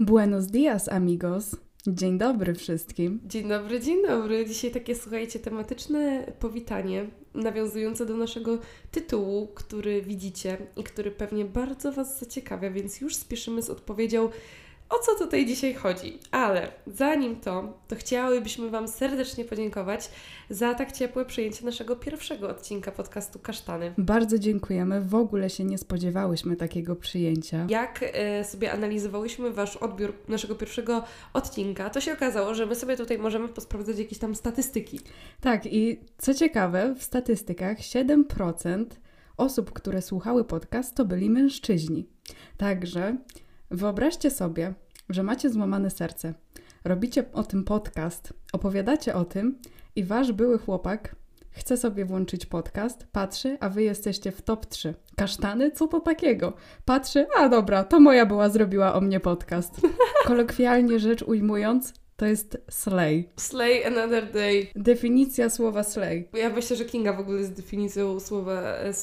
Buenos dias, amigos. Dzień dobry wszystkim. Dzień dobry, dzień dobry. Dzisiaj takie, słuchajcie, tematyczne powitanie, nawiązujące do naszego tytułu, który widzicie i który pewnie bardzo Was zaciekawia, więc już spieszymy z odpowiedzią o co tutaj dzisiaj chodzi. Ale zanim to, to chciałybyśmy Wam serdecznie podziękować za tak ciepłe przyjęcie naszego pierwszego odcinka podcastu Kasztany. Bardzo dziękujemy. W ogóle się nie spodziewałyśmy takiego przyjęcia. Jak e, sobie analizowałyśmy Wasz odbiór naszego pierwszego odcinka, to się okazało, że my sobie tutaj możemy posprawdzać jakieś tam statystyki. Tak, i co ciekawe, w statystykach 7% osób, które słuchały podcast, to byli mężczyźni. Także Wyobraźcie sobie, że macie złamane serce, robicie o tym podcast, opowiadacie o tym i wasz były chłopak chce sobie włączyć podcast, patrzy, a wy jesteście w top 3. Kasztany? Co to takiego? Patrzy, a dobra, to moja była zrobiła o mnie podcast. Kolokwialnie rzecz ujmując, to jest slay. Slay another day. Definicja słowa slay. Ja myślę, że Kinga w ogóle jest definicją słowa e,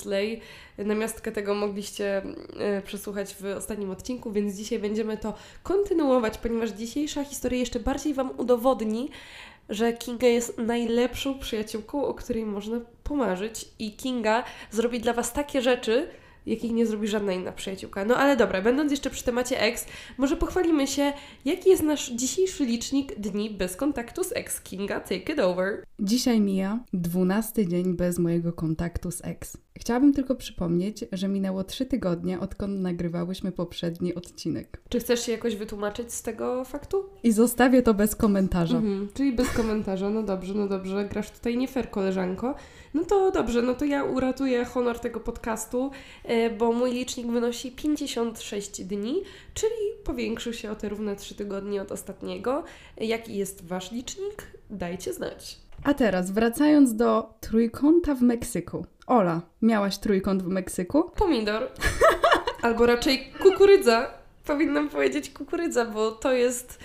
slay. Namiastkę tego mogliście e, przesłuchać w ostatnim odcinku, więc dzisiaj będziemy to kontynuować, ponieważ dzisiejsza historia jeszcze bardziej Wam udowodni, że Kinga jest najlepszą przyjaciółką, o której można pomarzyć i Kinga zrobi dla Was takie rzeczy, jakich nie zrobi żadna inna przyjaciółka. No ale dobra, będąc jeszcze przy temacie ex, może pochwalimy się, jaki jest nasz dzisiejszy licznik dni bez kontaktu z ex. Kinga, take it over. Dzisiaj mija dwunasty dzień bez mojego kontaktu z ex. Chciałabym tylko przypomnieć, że minęło trzy tygodnie, odkąd nagrywałyśmy poprzedni odcinek. Czy chcesz się jakoś wytłumaczyć z tego faktu? I zostawię to bez komentarza. Mhm, czyli bez komentarza. No dobrze, no dobrze. Grasz tutaj nie fair, koleżanko. No to dobrze, no to ja uratuję honor tego podcastu, e, bo mój licznik wynosi 56 dni, czyli powiększył się o te równe 3 tygodnie od ostatniego. Jaki jest Wasz licznik? Dajcie znać. A teraz wracając do trójkąta w Meksyku. Ola, miałaś trójkąt w Meksyku? Pomidor. Albo raczej kukurydza. Powinnam powiedzieć kukurydza, bo to jest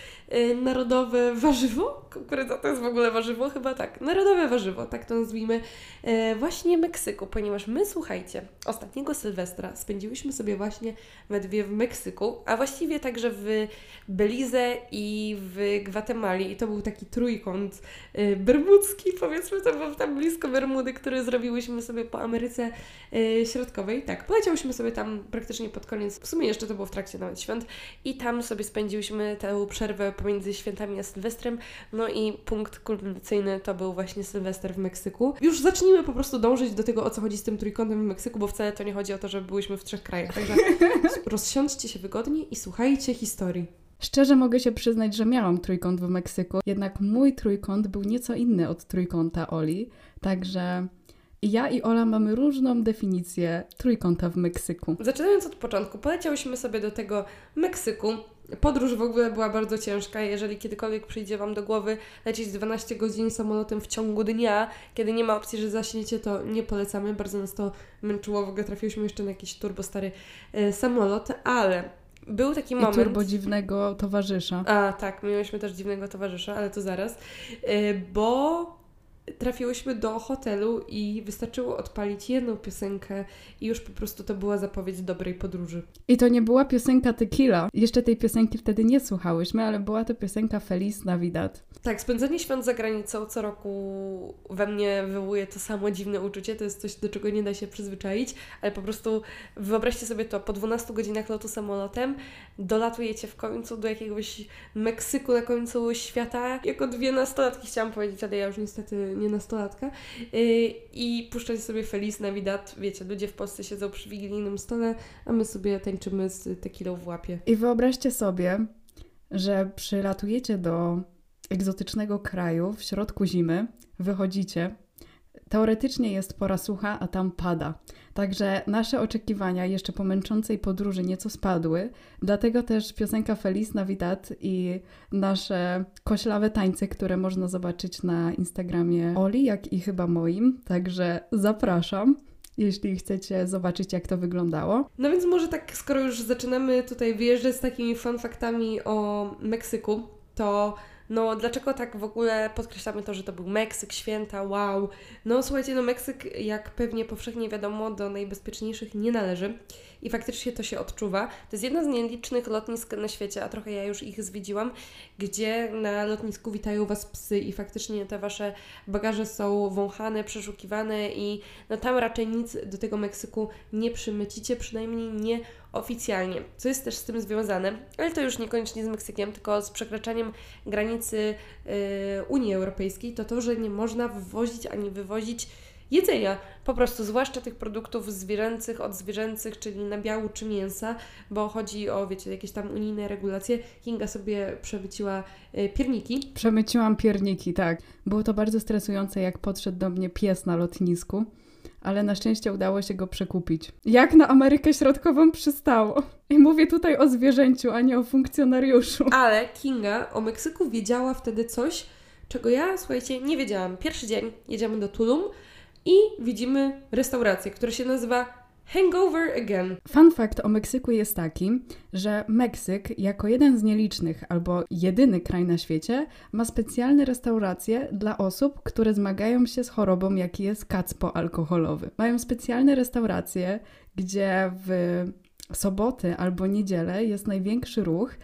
narodowe warzywo. Kukurydza to jest w ogóle warzywo? Chyba tak. Narodowe warzywo, tak to nazwijmy. Y, właśnie Meksyku, ponieważ my, słuchajcie, ostatniego Sylwestra spędziłyśmy sobie właśnie we dwie w Meksyku, a właściwie także w Belize i w Gwatemali. I to był taki trójkąt y, bermudzki, powiedzmy, to był tam blisko Bermudy, który zrobiłyśmy sobie po Ameryce y, Środkowej. Tak, poleciałyśmy sobie tam praktycznie pod koniec, w sumie jeszcze to było w trakcie nawet świąt i tam sobie spędziłyśmy tę przerwę pomiędzy świętami a Sylwestrem. No i punkt kulminacyjny to był właśnie Sylwester w Meksyku. Już zacznijmy po prostu dążyć do tego, o co chodzi z tym trójkątem w Meksyku, bo wcale to nie chodzi o to, że byłyśmy w trzech krajach. Także rozsiądźcie się wygodnie i słuchajcie historii. Szczerze mogę się przyznać, że miałam trójkąt w Meksyku, jednak mój trójkąt był nieco inny od trójkąta Oli, także ja i Ola mamy różną definicję trójkąta w Meksyku. Zaczynając od początku, poleciałyśmy sobie do tego Meksyku. Podróż w ogóle była bardzo ciężka. Jeżeli kiedykolwiek przyjdzie Wam do głowy lecieć 12 godzin samolotem w ciągu dnia, kiedy nie ma opcji, że zaśniecie, to nie polecamy. Bardzo nas to męczyło. W ogóle trafiłyśmy jeszcze na jakiś turbo stary e, samolot, ale był taki moment. I turbo dziwnego towarzysza. A tak, mieliśmy też dziwnego towarzysza, ale to zaraz. E, bo trafiłyśmy do hotelu i wystarczyło odpalić jedną piosenkę i już po prostu to była zapowiedź dobrej podróży. I to nie była piosenka Tequila. Jeszcze tej piosenki wtedy nie słuchałyśmy, ale była to piosenka Feliz Navidad. Tak, spędzenie świąt za granicą co roku we mnie wywołuje to samo dziwne uczucie. To jest coś, do czego nie da się przyzwyczaić, ale po prostu wyobraźcie sobie to, po 12 godzinach lotu samolotem dolatujecie w końcu do jakiegoś Meksyku na końcu świata. Jako dwie nastolatki chciałam powiedzieć, ale ja już niestety nie nastolatka. Yy, I puszczać sobie Feliz Navidad. Wiecie, ludzie w Polsce siedzą przy wigilijnym stole, a my sobie tańczymy z tequilą w łapie. I wyobraźcie sobie, że przylatujecie do egzotycznego kraju w środku zimy, wychodzicie. Teoretycznie jest pora sucha, a tam pada. Także nasze oczekiwania jeszcze po męczącej podróży nieco spadły, dlatego też piosenka Feliz Navidad i nasze koślawe tańce, które można zobaczyć na Instagramie Oli, jak i chyba moim. Także zapraszam jeśli chcecie zobaczyć, jak to wyglądało. No więc może tak, skoro już zaczynamy tutaj wyjeżdżać z takimi fun faktami o Meksyku, to No, dlaczego tak w ogóle podkreślamy to, że to był Meksyk, święta, wow. No, słuchajcie, no Meksyk, jak pewnie powszechnie wiadomo, do najbezpieczniejszych nie należy i faktycznie to się odczuwa. To jest jedno z nielicznych lotnisk na świecie, a trochę ja już ich zwiedziłam, gdzie na lotnisku witają Was psy i faktycznie te Wasze bagaże są wąchane, przeszukiwane i no tam raczej nic do tego Meksyku nie przymycicie, przynajmniej nie oficjalnie, co jest też z tym związane, ale to już niekoniecznie z Meksykiem, tylko z przekraczaniem granicy yy, Unii Europejskiej, to to, że nie można wwozić ani wywozić jedzenia, po prostu, zwłaszcza tych produktów zwierzęcych, od zwierzęcych, czyli nabiału czy mięsa, bo chodzi o, wiecie, jakieś tam unijne regulacje. Kinga sobie przemyciła y, pierniki. Przemyciłam pierniki, tak. Było to bardzo stresujące, jak podszedł do mnie pies na lotnisku ale na szczęście udało się go przekupić. Jak na Amerykę Środkową przystało. I mówię tutaj o zwierzęciu, a nie o funkcjonariuszu. Ale Kinga o Meksyku wiedziała wtedy coś, czego ja, słuchajcie, nie wiedziałam. Pierwszy dzień jedziemy do Tulum i widzimy restaurację, która się nazywa Hangover Again. Fun fact o Meksyku jest taki, że Meksyk jako jeden z nielicznych albo jedyny kraj na świecie ma specjalne restauracje dla osób, które zmagają się z chorobą, jaki jest kacpo alkoholowy. Mają specjalne restauracje, gdzie w soboty albo niedzielę jest największy ruch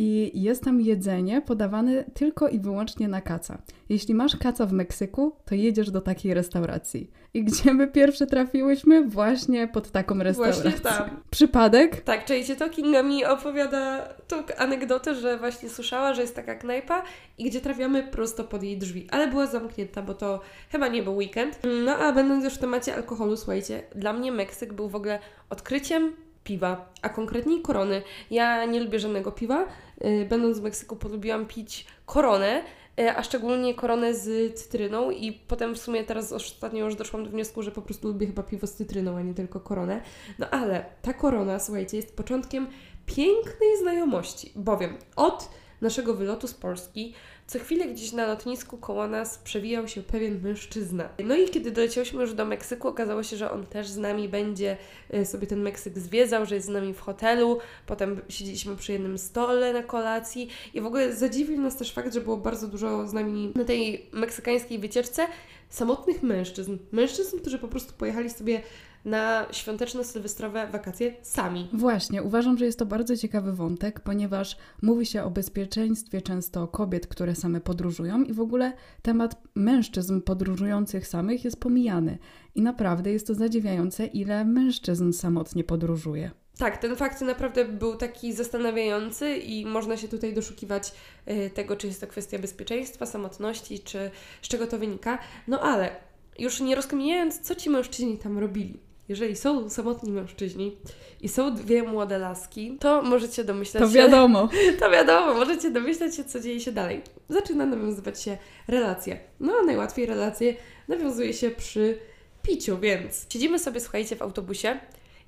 i jest tam jedzenie podawane tylko i wyłącznie na kaca. Jeśli masz kaca w Meksyku, to jedziesz do takiej restauracji. I gdzie my pierwsze trafiłyśmy? Właśnie pod taką restaurację. Właśnie tam. Przypadek? Tak, czujecie to? Kinga mi opowiada tą anegdotę, że właśnie słyszała, że jest taka knajpa i gdzie trafiamy prosto pod jej drzwi. Ale była zamknięta, bo to chyba nie był weekend. No a będąc już w temacie alkoholu, słuchajcie, dla mnie Meksyk był w ogóle odkryciem piwa, a konkretniej korony. Ja nie lubię żadnego piwa. Y, będąc w Meksyku polubiłam pić koronę, y, a szczególnie koronę z cytryną i potem w sumie teraz ostatnio już doszłam do wniosku, że po prostu lubię chyba piwo z cytryną, a nie tylko koronę. No ale ta korona, słuchajcie, jest początkiem pięknej znajomości, bowiem od naszego wylotu z Polski co chwilę gdzieś na lotnisku koło nas przewijał się pewien mężczyzna. No i kiedy doleciałyśmy już do Meksyku, okazało się, że on też z nami będzie e, sobie ten Meksyk zwiedzał, że jest z nami w hotelu. Potem siedzieliśmy przy jednym stole na kolacji i w ogóle zadziwił nas też fakt, że było bardzo dużo z nami na tej meksykańskiej wycieczce samotnych mężczyzn. Mężczyzn, którzy po prostu pojechali sobie na świąteczno-sylwestrowe wakacje sami. Właśnie, uważam, że jest to bardzo ciekawy wątek, ponieważ mówi się o bezpieczeństwie często kobiet, które same podróżują i w ogóle temat mężczyzn podróżujących samych jest pomijany. I naprawdę jest to zadziwiające, ile mężczyzn samotnie podróżuje. Tak, ten fakt naprawdę był taki zastanawiający i można się tutaj doszukiwać y, tego, czy jest to kwestia bezpieczeństwa, samotności, czy z czego to wynika. No ale już nie rozkminiając, co ci mężczyźni tam robili jeżeli są samotni mężczyźni i są dwie młode laski, to możecie domyślać to się... To wiadomo. To wiadomo, możecie domyślać się, co dzieje się dalej. Zaczyna nawiązywać się relacja. No a najłatwiej relacje nawiązuje się przy piciu, więc siedzimy sobie, słuchajcie, w autobusie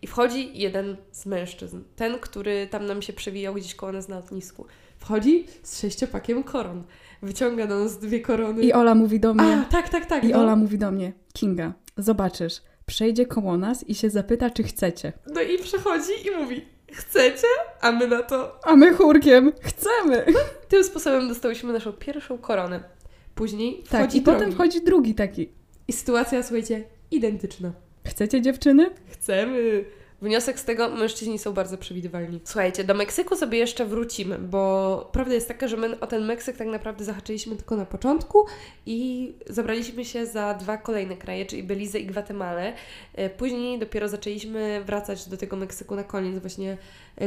i wchodzi jeden z mężczyzn. Ten, który tam nam się przewijał gdzieś koło nas na lotnisku. Wchodzi z sześciopakiem koron. Wyciąga do nas dwie korony. I Ola mówi do mnie. A, tak, tak, tak. I no. Ola mówi do mnie, Kinga, zobaczysz, przejdzie koło nas i się zapyta, czy chcecie. No i przechodzi i mówi, chcecie? A my na to... A my chórkiem, chcemy! Tym sposobem dostałyśmy naszą pierwszą koronę. Później tak, wchodzi Tak, i drugi. potem wchodzi drugi taki. I sytuacja, słuchajcie, identyczna. Chcecie dziewczyny? Chcemy! Wniosek z tego, mężczyźni są bardzo przewidywalni. Słuchajcie, do Meksyku sobie jeszcze wrócimy, bo prawda jest taka, że my o ten Meksyk tak naprawdę zahaczyliśmy tylko na początku i zabraliśmy się za dwa kolejne kraje, czyli Belize i Gwatemalę. E, później dopiero zaczęliśmy wracać do tego Meksyku na koniec, właśnie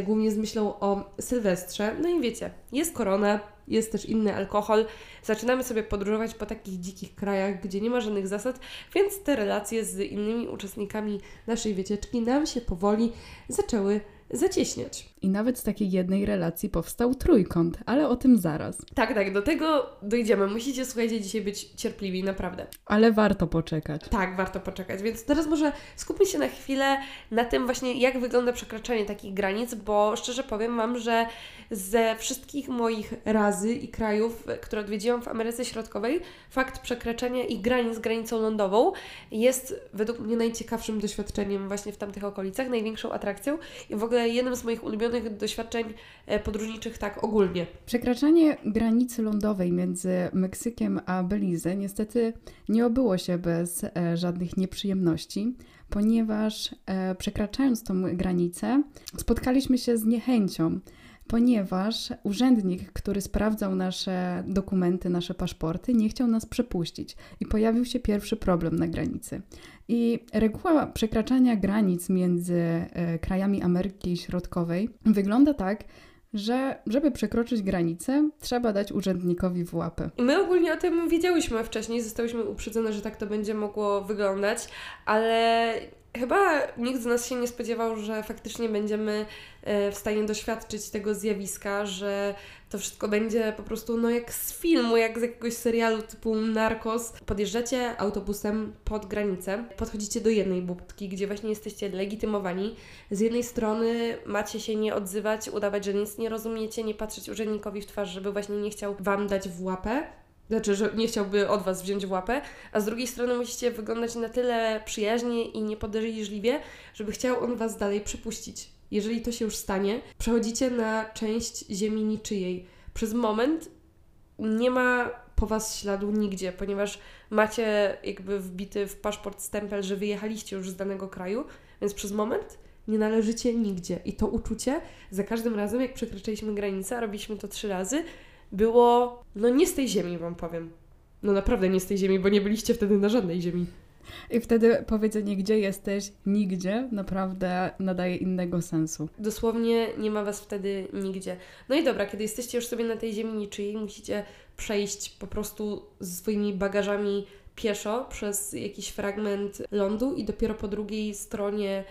głównie z myślą o Sylwestrze. No i wiecie, jest korona, jest też inny alkohol. Zaczynamy sobie podróżować po takich dzikich krajach, gdzie nie ma żadnych zasad, więc te relacje z innymi uczestnikami naszej wycieczki nam się powoli zaczęły zacieśniać. I nawet z takiej jednej relacji powstał trójkąt, ale o tym zaraz. Tak, tak, do tego dojdziemy. Musicie, słuchajcie, dzisiaj być cierpliwi, naprawdę. Ale warto poczekać. Tak, warto poczekać. Więc teraz może skupmy się na chwilę na tym właśnie, jak wygląda przekraczanie takich granic, bo szczerze powiem Wam, że ze wszystkich moich razy i krajów, które odwiedziłam w Ameryce Środkowej, fakt przekraczania ich granic granicą lądową jest według mnie najciekawszym doświadczeniem właśnie w tamtych okolicach, największą atrakcją i w ogóle jednym z moich ulubionych doświadczeń e, podróżniczych tak ogólnie. Przekraczanie granicy lądowej między Meksykiem a Belize niestety nie obyło się bez e, żadnych nieprzyjemności, ponieważ e, przekraczając tą granicę spotkaliśmy się z niechęcią ponieważ urzędnik, który sprawdzał nasze dokumenty, nasze paszporty, nie chciał nas przepuścić i pojawił się pierwszy problem na granicy. I reguła przekraczania granic między e, krajami Ameryki Środkowej wygląda tak, że żeby przekroczyć granicę, trzeba dać urzędnikowi w łapę. I my ogólnie o tym wiedziałyśmy wcześniej, zostałyśmy uprzedzone, że tak to będzie mogło wyglądać, ale Chyba nikt z nas się nie spodziewał, że faktycznie będziemy e, w stanie doświadczyć tego zjawiska, że to wszystko będzie po prostu no jak z filmu, jak z jakiegoś serialu typu Narcos. Podjeżdżacie autobusem pod granicę, podchodzicie do jednej budki, gdzie właśnie jesteście legitymowani. Z jednej strony macie się nie odzywać, udawać, że nic nie rozumiecie, nie patrzeć urzędnikowi w twarz, żeby właśnie nie chciał Wam dać w łapę, znaczy, że nie chciałby od Was wziąć w łapę, a z drugiej strony musicie wyglądać na tyle przyjaźnie i niepodejrzliwie, żeby chciał on Was dalej przepuścić. Jeżeli to się już stanie, przechodzicie na część ziemi niczyjej. Przez moment nie ma po Was śladu nigdzie, ponieważ macie jakby wbity w paszport stempel, że wyjechaliście już z danego kraju, więc przez moment nie należycie nigdzie. I to uczucie za każdym razem, jak przekraczaliśmy granicę, a robiliśmy to trzy razy, było, no nie z tej ziemi, wam powiem. No naprawdę nie z tej ziemi, bo nie byliście wtedy na żadnej ziemi. I wtedy powiedzenie, gdzie jesteś, nigdzie, naprawdę nadaje innego sensu. Dosłownie nie ma was wtedy nigdzie. No i dobra, kiedy jesteście już sobie na tej ziemi niczyjej, musicie przejść po prostu z swoimi bagażami pieszo przez jakiś fragment lądu i dopiero po drugiej stronie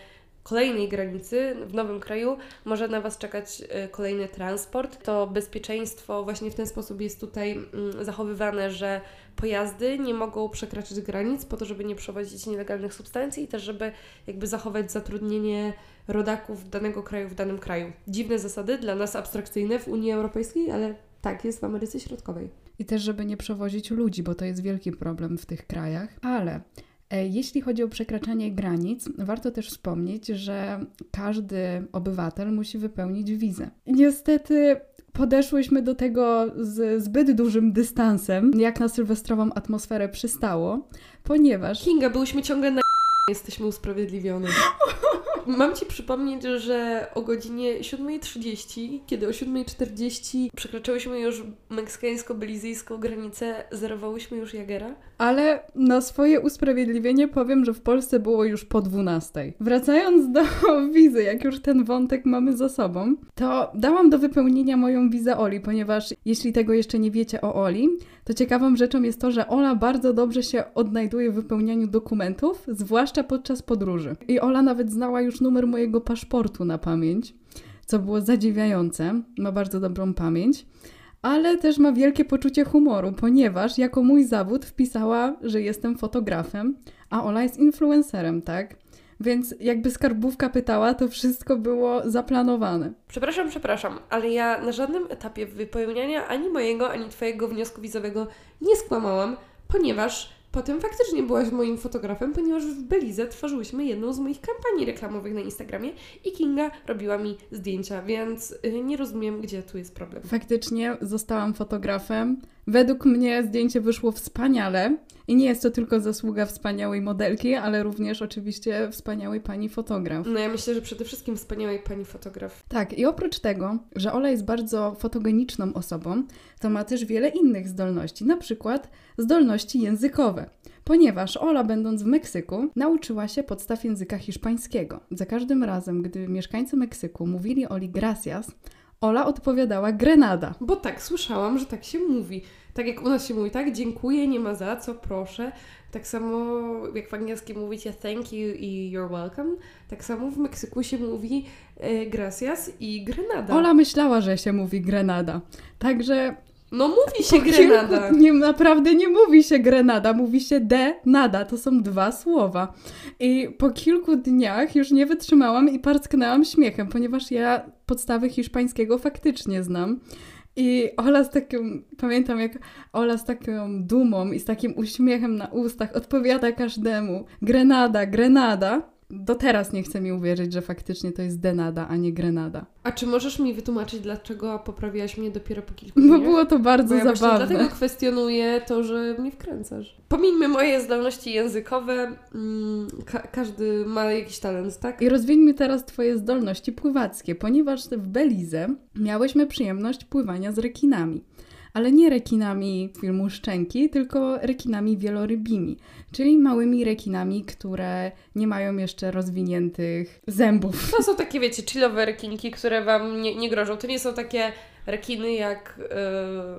kolejnej granicy w nowym kraju może na Was czekać y, kolejny transport. To bezpieczeństwo właśnie w ten sposób jest tutaj mm, zachowywane, że pojazdy nie mogą przekraczać granic po to, żeby nie przewozić nielegalnych substancji i też, żeby jakby zachować zatrudnienie rodaków danego kraju w danym kraju. Dziwne zasady, dla nas abstrakcyjne w Unii Europejskiej, ale tak jest w Ameryce Środkowej. I też, żeby nie przewozić ludzi, bo to jest wielki problem w tych krajach. Ale jeśli chodzi o przekraczanie granic, warto też wspomnieć, że każdy obywatel musi wypełnić wizę. Niestety podeszłyśmy do tego z zbyt dużym dystansem, jak na sylwestrową atmosferę przystało, ponieważ... Kinga, byłyśmy ciągle na... Jesteśmy usprawiedliwione. Mam Ci przypomnieć, że o godzinie 7.30, kiedy o 7.40 przekraczałyśmy już meksykańsko-belizyjską granicę, zerowałyśmy już Jagera. Ale na swoje usprawiedliwienie powiem, że w Polsce było już po 12. Wracając do wizy, jak już ten wątek mamy za sobą, to dałam do wypełnienia moją wizę Oli, ponieważ jeśli tego jeszcze nie wiecie o Oli, to ciekawą rzeczą jest to, że Ola bardzo dobrze się odnajduje w wypełnianiu dokumentów, zwłaszcza podczas podróży. I Ola nawet znała już numer mojego paszportu na pamięć, co było zadziwiające. Ma bardzo dobrą pamięć ale też ma wielkie poczucie humoru, ponieważ jako mój zawód wpisała, że jestem fotografem, a Ola jest influencerem, tak? Więc jakby skarbówka pytała, to wszystko było zaplanowane. Przepraszam, przepraszam, ale ja na żadnym etapie wypełniania ani mojego, ani Twojego wniosku wizowego nie skłamałam, ponieważ Potem faktycznie byłaś moim fotografem, ponieważ w Belize tworzyłyśmy jedną z moich kampanii reklamowych na Instagramie i Kinga robiła mi zdjęcia, więc y, nie rozumiem, gdzie tu jest problem. Faktycznie zostałam fotografem. Według mnie zdjęcie wyszło wspaniale i nie jest to tylko zasługa wspaniałej modelki, ale również oczywiście wspaniałej pani fotograf. No ja myślę, że przede wszystkim wspaniałej pani fotograf. Tak, i oprócz tego, że Ola jest bardzo fotogeniczną osobą, to ma też wiele innych zdolności, na przykład zdolności językowe. Ponieważ Ola, będąc w Meksyku, nauczyła się podstaw języka hiszpańskiego. Za każdym razem, gdy mieszkańcy Meksyku mówili Oli gracias, Ola odpowiadała Grenada. Bo tak, słyszałam, że tak się mówi. Tak jak u nas się mówi, tak, dziękuję, nie ma za co, proszę. Tak samo jak w angielskim mówicie thank you i you're welcome, tak samo w Meksyku się mówi e, gracias i Grenada. Ola myślała, że się mówi Grenada. Także no mówi się Grenada. Nie, naprawdę nie mówi się Grenada, mówi się de nada. To są dwa słowa. I po kilku dniach już nie wytrzymałam i parsknęłam śmiechem, ponieważ ja podstawy hiszpańskiego faktycznie znam. I Ola z takim, pamiętam jak Ola z taką dumą i z takim uśmiechem na ustach odpowiada każdemu Grenada, Grenada. Do teraz nie chce mi uwierzyć, że faktycznie to jest denada, a nie grenada. A czy możesz mi wytłumaczyć, dlaczego poprawiłaś mnie dopiero po kilku Bo dniach? było to bardzo Bo ja zabawne. dlatego kwestionuję to, że mnie wkręcasz. Pomińmy moje zdolności językowe. Mm, ka- każdy ma jakiś talent, tak? I rozwiniemy teraz Twoje zdolności pływackie, ponieważ w Belize miałyśmy przyjemność pływania z rekinami. Ale nie rekinami filmu Szczęki, tylko rekinami wielorybimi, czyli małymi rekinami, które nie mają jeszcze rozwiniętych zębów. To są takie, wiecie, chillowe rekinki, które Wam nie, nie grożą. To nie są takie rekiny, jak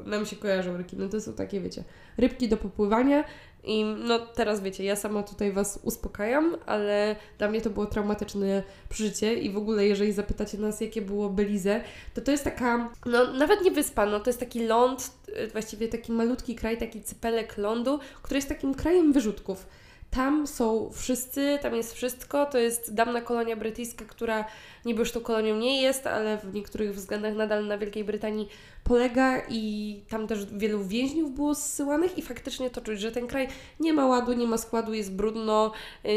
yy, nam się kojarzą rekiny. To są takie, wiecie, rybki do popływania. I no teraz wiecie, ja sama tutaj Was uspokajam, ale dla mnie to było traumatyczne przeżycie i w ogóle jeżeli zapytacie nas, jakie było Belize, to to jest taka, no nawet nie wyspa, no to jest taki ląd, y, właściwie taki malutki kraj, taki cypelek lądu, który jest takim krajem wyrzutków. Tam są wszyscy, tam jest wszystko. To jest dawna kolonia brytyjska, która niby już tą kolonią nie jest, ale w niektórych względach nadal na Wielkiej Brytanii polega i tam też wielu więźniów było zsyłanych i faktycznie to czuć, że ten kraj nie ma ładu, nie ma składu, jest brudno, y,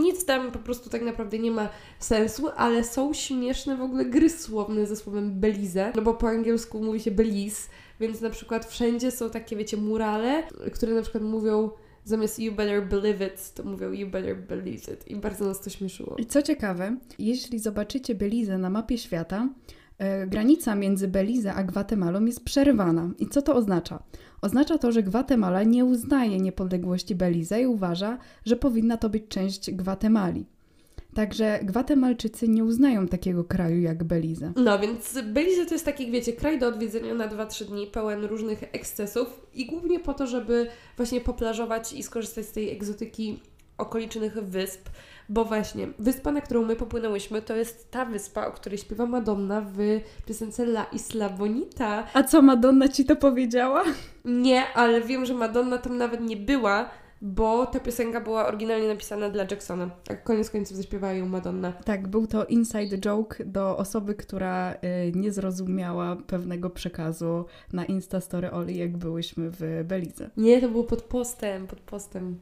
nic tam po prostu tak naprawdę nie ma sensu, ale są śmieszne w ogóle gry słowne ze słowem Belize, no bo po angielsku mówi się Belize, więc na przykład wszędzie są takie, wiecie, murale, które na przykład mówią zamiast you better believe it, to mówią you better believe it i bardzo nas to śmieszyło. I co ciekawe, jeśli zobaczycie Belizę na mapie świata, e, granica między Belize a Gwatemalą jest przerywana. I co to oznacza? Oznacza to, że Gwatemala nie uznaje niepodległości Belize i uważa, że powinna to być część Gwatemali. Także Gwatemalczycy nie uznają takiego kraju jak Belize. No, więc Belize to jest taki, wiecie, kraj do odwiedzenia na 2-3 dni, pełen różnych ekscesów i głównie po to, żeby właśnie poplażować i skorzystać z tej egzotyki okolicznych wysp, bo właśnie wyspa, na którą my popłynęłyśmy, to jest ta wyspa, o której śpiewa Madonna w piosence La Isla Bonita. A co Madonna ci to powiedziała? Nie, ale wiem, że Madonna tam nawet nie była, bo ta piosenka była oryginalnie napisana dla Jacksona. A koniec końców zaśpiewała ją Madonna. Tak, był to inside joke do osoby, która y, nie zrozumiała pewnego przekazu na Instastory Oli, jak byłyśmy w Belize. Nie, to było pod postem, pod postem.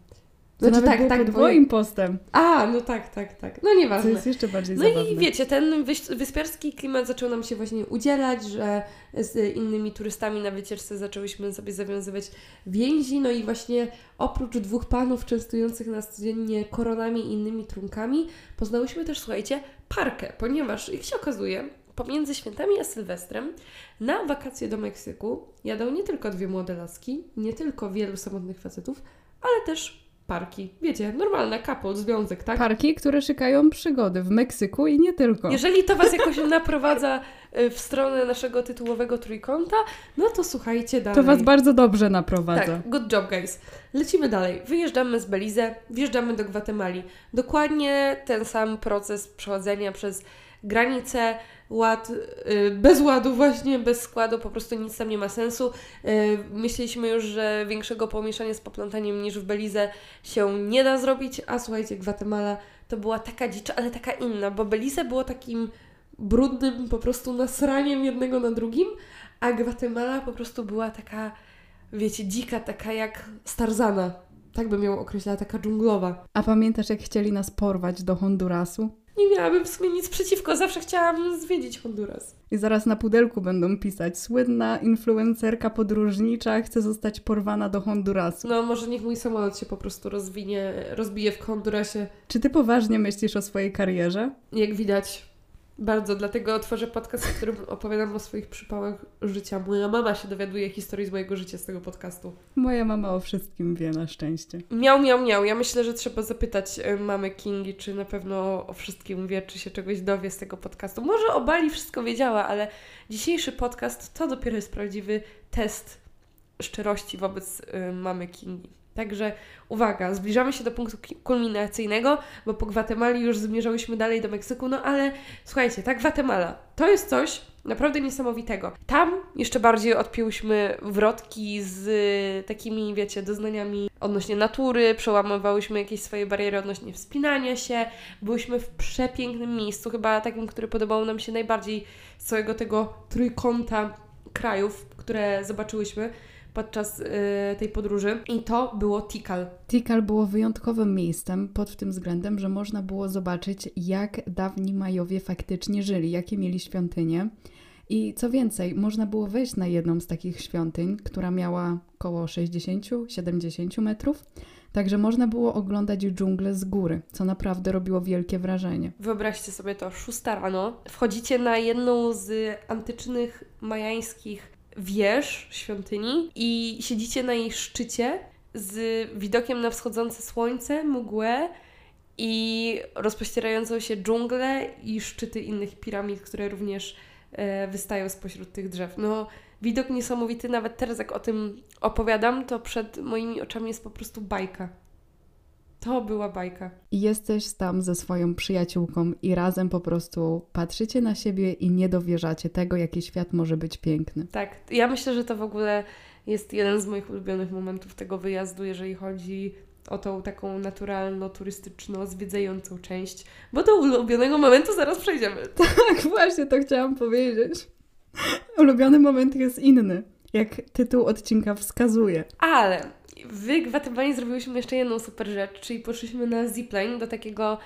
To Znaczy, nawet tak, tak, moim postem. A, no tak, tak, tak. No To nieważne. jest jeszcze bardziej No zabawne. i wiecie, ten wyspiarski klimat zaczął nam się właśnie udzielać, że z innymi turystami na wycieczce zaczęłyśmy sobie zawiązywać więzi, no i właśnie oprócz dwóch panów częstujących nas codziennie koronami i innymi trunkami, poznałyśmy też, słuchajcie, parkę, ponieważ jak się okazuje, pomiędzy świętami a Sylwestrem na wakacje do Meksyku jadą nie tylko dwie młode laski, nie tylko wielu samotnych facetów, ale też parki. Wiecie, normalna couple, związek, tak? Parki, które szykają przygody w Meksyku i nie tylko. Jeżeli to Was jakoś naprowadza y, w stronę naszego tytułowego trójkąta, no to słuchajcie dalej. To was bardzo dobrze naprowadza. Tak, good job guys. Lecimy dalej. Wyjeżdżamy z Belize, wjeżdżamy do Gwatemali. Dokładnie ten sam proces przechodzenia przez granicę, ład, y, bez ładu właśnie, bez składu, po prostu nic tam nie ma sensu. Y, myśleliśmy już, że większego pomieszania z poplątaniem niż w Belize się nie da zrobić, a słuchajcie, Gwatemala to była taka dzicz, ale taka inna, bo Belize było takim brudnym po prostu nasraniem jednego na drugim, a Gwatemala po prostu była taka, wiecie, dzika, taka jak Starzana. Tak bym ją określała, taka dżunglowa. A pamiętasz, jak chcieli nas porwać do Hondurasu? Nie miałabym w sumie nic przeciwko, zawsze chciałam zwiedzić Honduras. I zaraz na pudelku będą pisać słynna influencerka podróżnicza chce zostać porwana do Hondurasu. No może niech mój samolot się po prostu rozwinie, rozbije w Hondurasie. Czy ty poważnie myślisz o swojej karierze? Jak widać, bardzo, dlatego otworzę podcast, w którym opowiadam o swoich przypałach życia. Moja mama się dowiaduje historii z mojego życia z tego podcastu. Moja mama o wszystkim wie na szczęście. Miał, miał, miał. Ja myślę, że trzeba zapytać e, mamy Kingi, czy na pewno o wszystkim wie, czy się czegoś dowie z tego podcastu. Może o Bali wszystko wiedziała, ale dzisiejszy podcast to dopiero jest prawdziwy test szczerości wobec y, mamy Kingi. Także uwaga, zbliżamy się do punktu kulminacyjnego, bo po Gwatemali już zmierzałyśmy dalej do Meksyku, no ale słuchajcie, ta Gwatemala to jest coś naprawdę niesamowitego. Tam jeszcze bardziej odpięłyśmy wrotki z takimi, wiecie, doznaniami odnośnie natury, przełamywałyśmy jakieś swoje bariery odnośnie wspinania się, byłyśmy w przepięknym miejscu, chyba takim, które podobało nam się najbardziej z całego tego trójkąta krajów, które zobaczyłyśmy podczas y, tej podróży i to było Tikal. Tikal było wyjątkowym miejscem pod tym względem, że można było zobaczyć, jak dawni Majowie faktycznie żyli, jakie mieli świątynie. I co więcej, można było wejść na jedną z takich świątyń, która miała około 60-70 metrów. Także można było oglądać dżunglę z góry, co naprawdę robiło wielkie wrażenie. Wyobraźcie sobie to, 6 rano, wchodzicie na jedną z antycznych majańskich wież świątyni i siedzicie na jej szczycie z widokiem na wschodzące słońce, mgłę i rozpościerającą się dżunglę i szczyty innych piramid, które również e, wystają spośród tych drzew. No, widok niesamowity, nawet teraz jak o tym opowiadam, to przed moimi oczami jest po prostu bajka. To była bajka. Jesteś tam ze swoją przyjaciółką i razem po prostu patrzycie na siebie i nie dowierzacie tego, jaki świat może być piękny. Tak, ja myślę, że to w ogóle jest jeden z moich ulubionych momentów tego wyjazdu, jeżeli chodzi o tą taką naturalno-turystyczno-zwiedzającą część, bo do ulubionego momentu zaraz przejdziemy. Tak, właśnie to chciałam powiedzieć. Ulubiony moment jest inny, jak tytuł odcinka wskazuje. Ale w Gwatemali zrobiłyśmy jeszcze jedną super rzecz, czyli poszliśmy na zipline do takiego,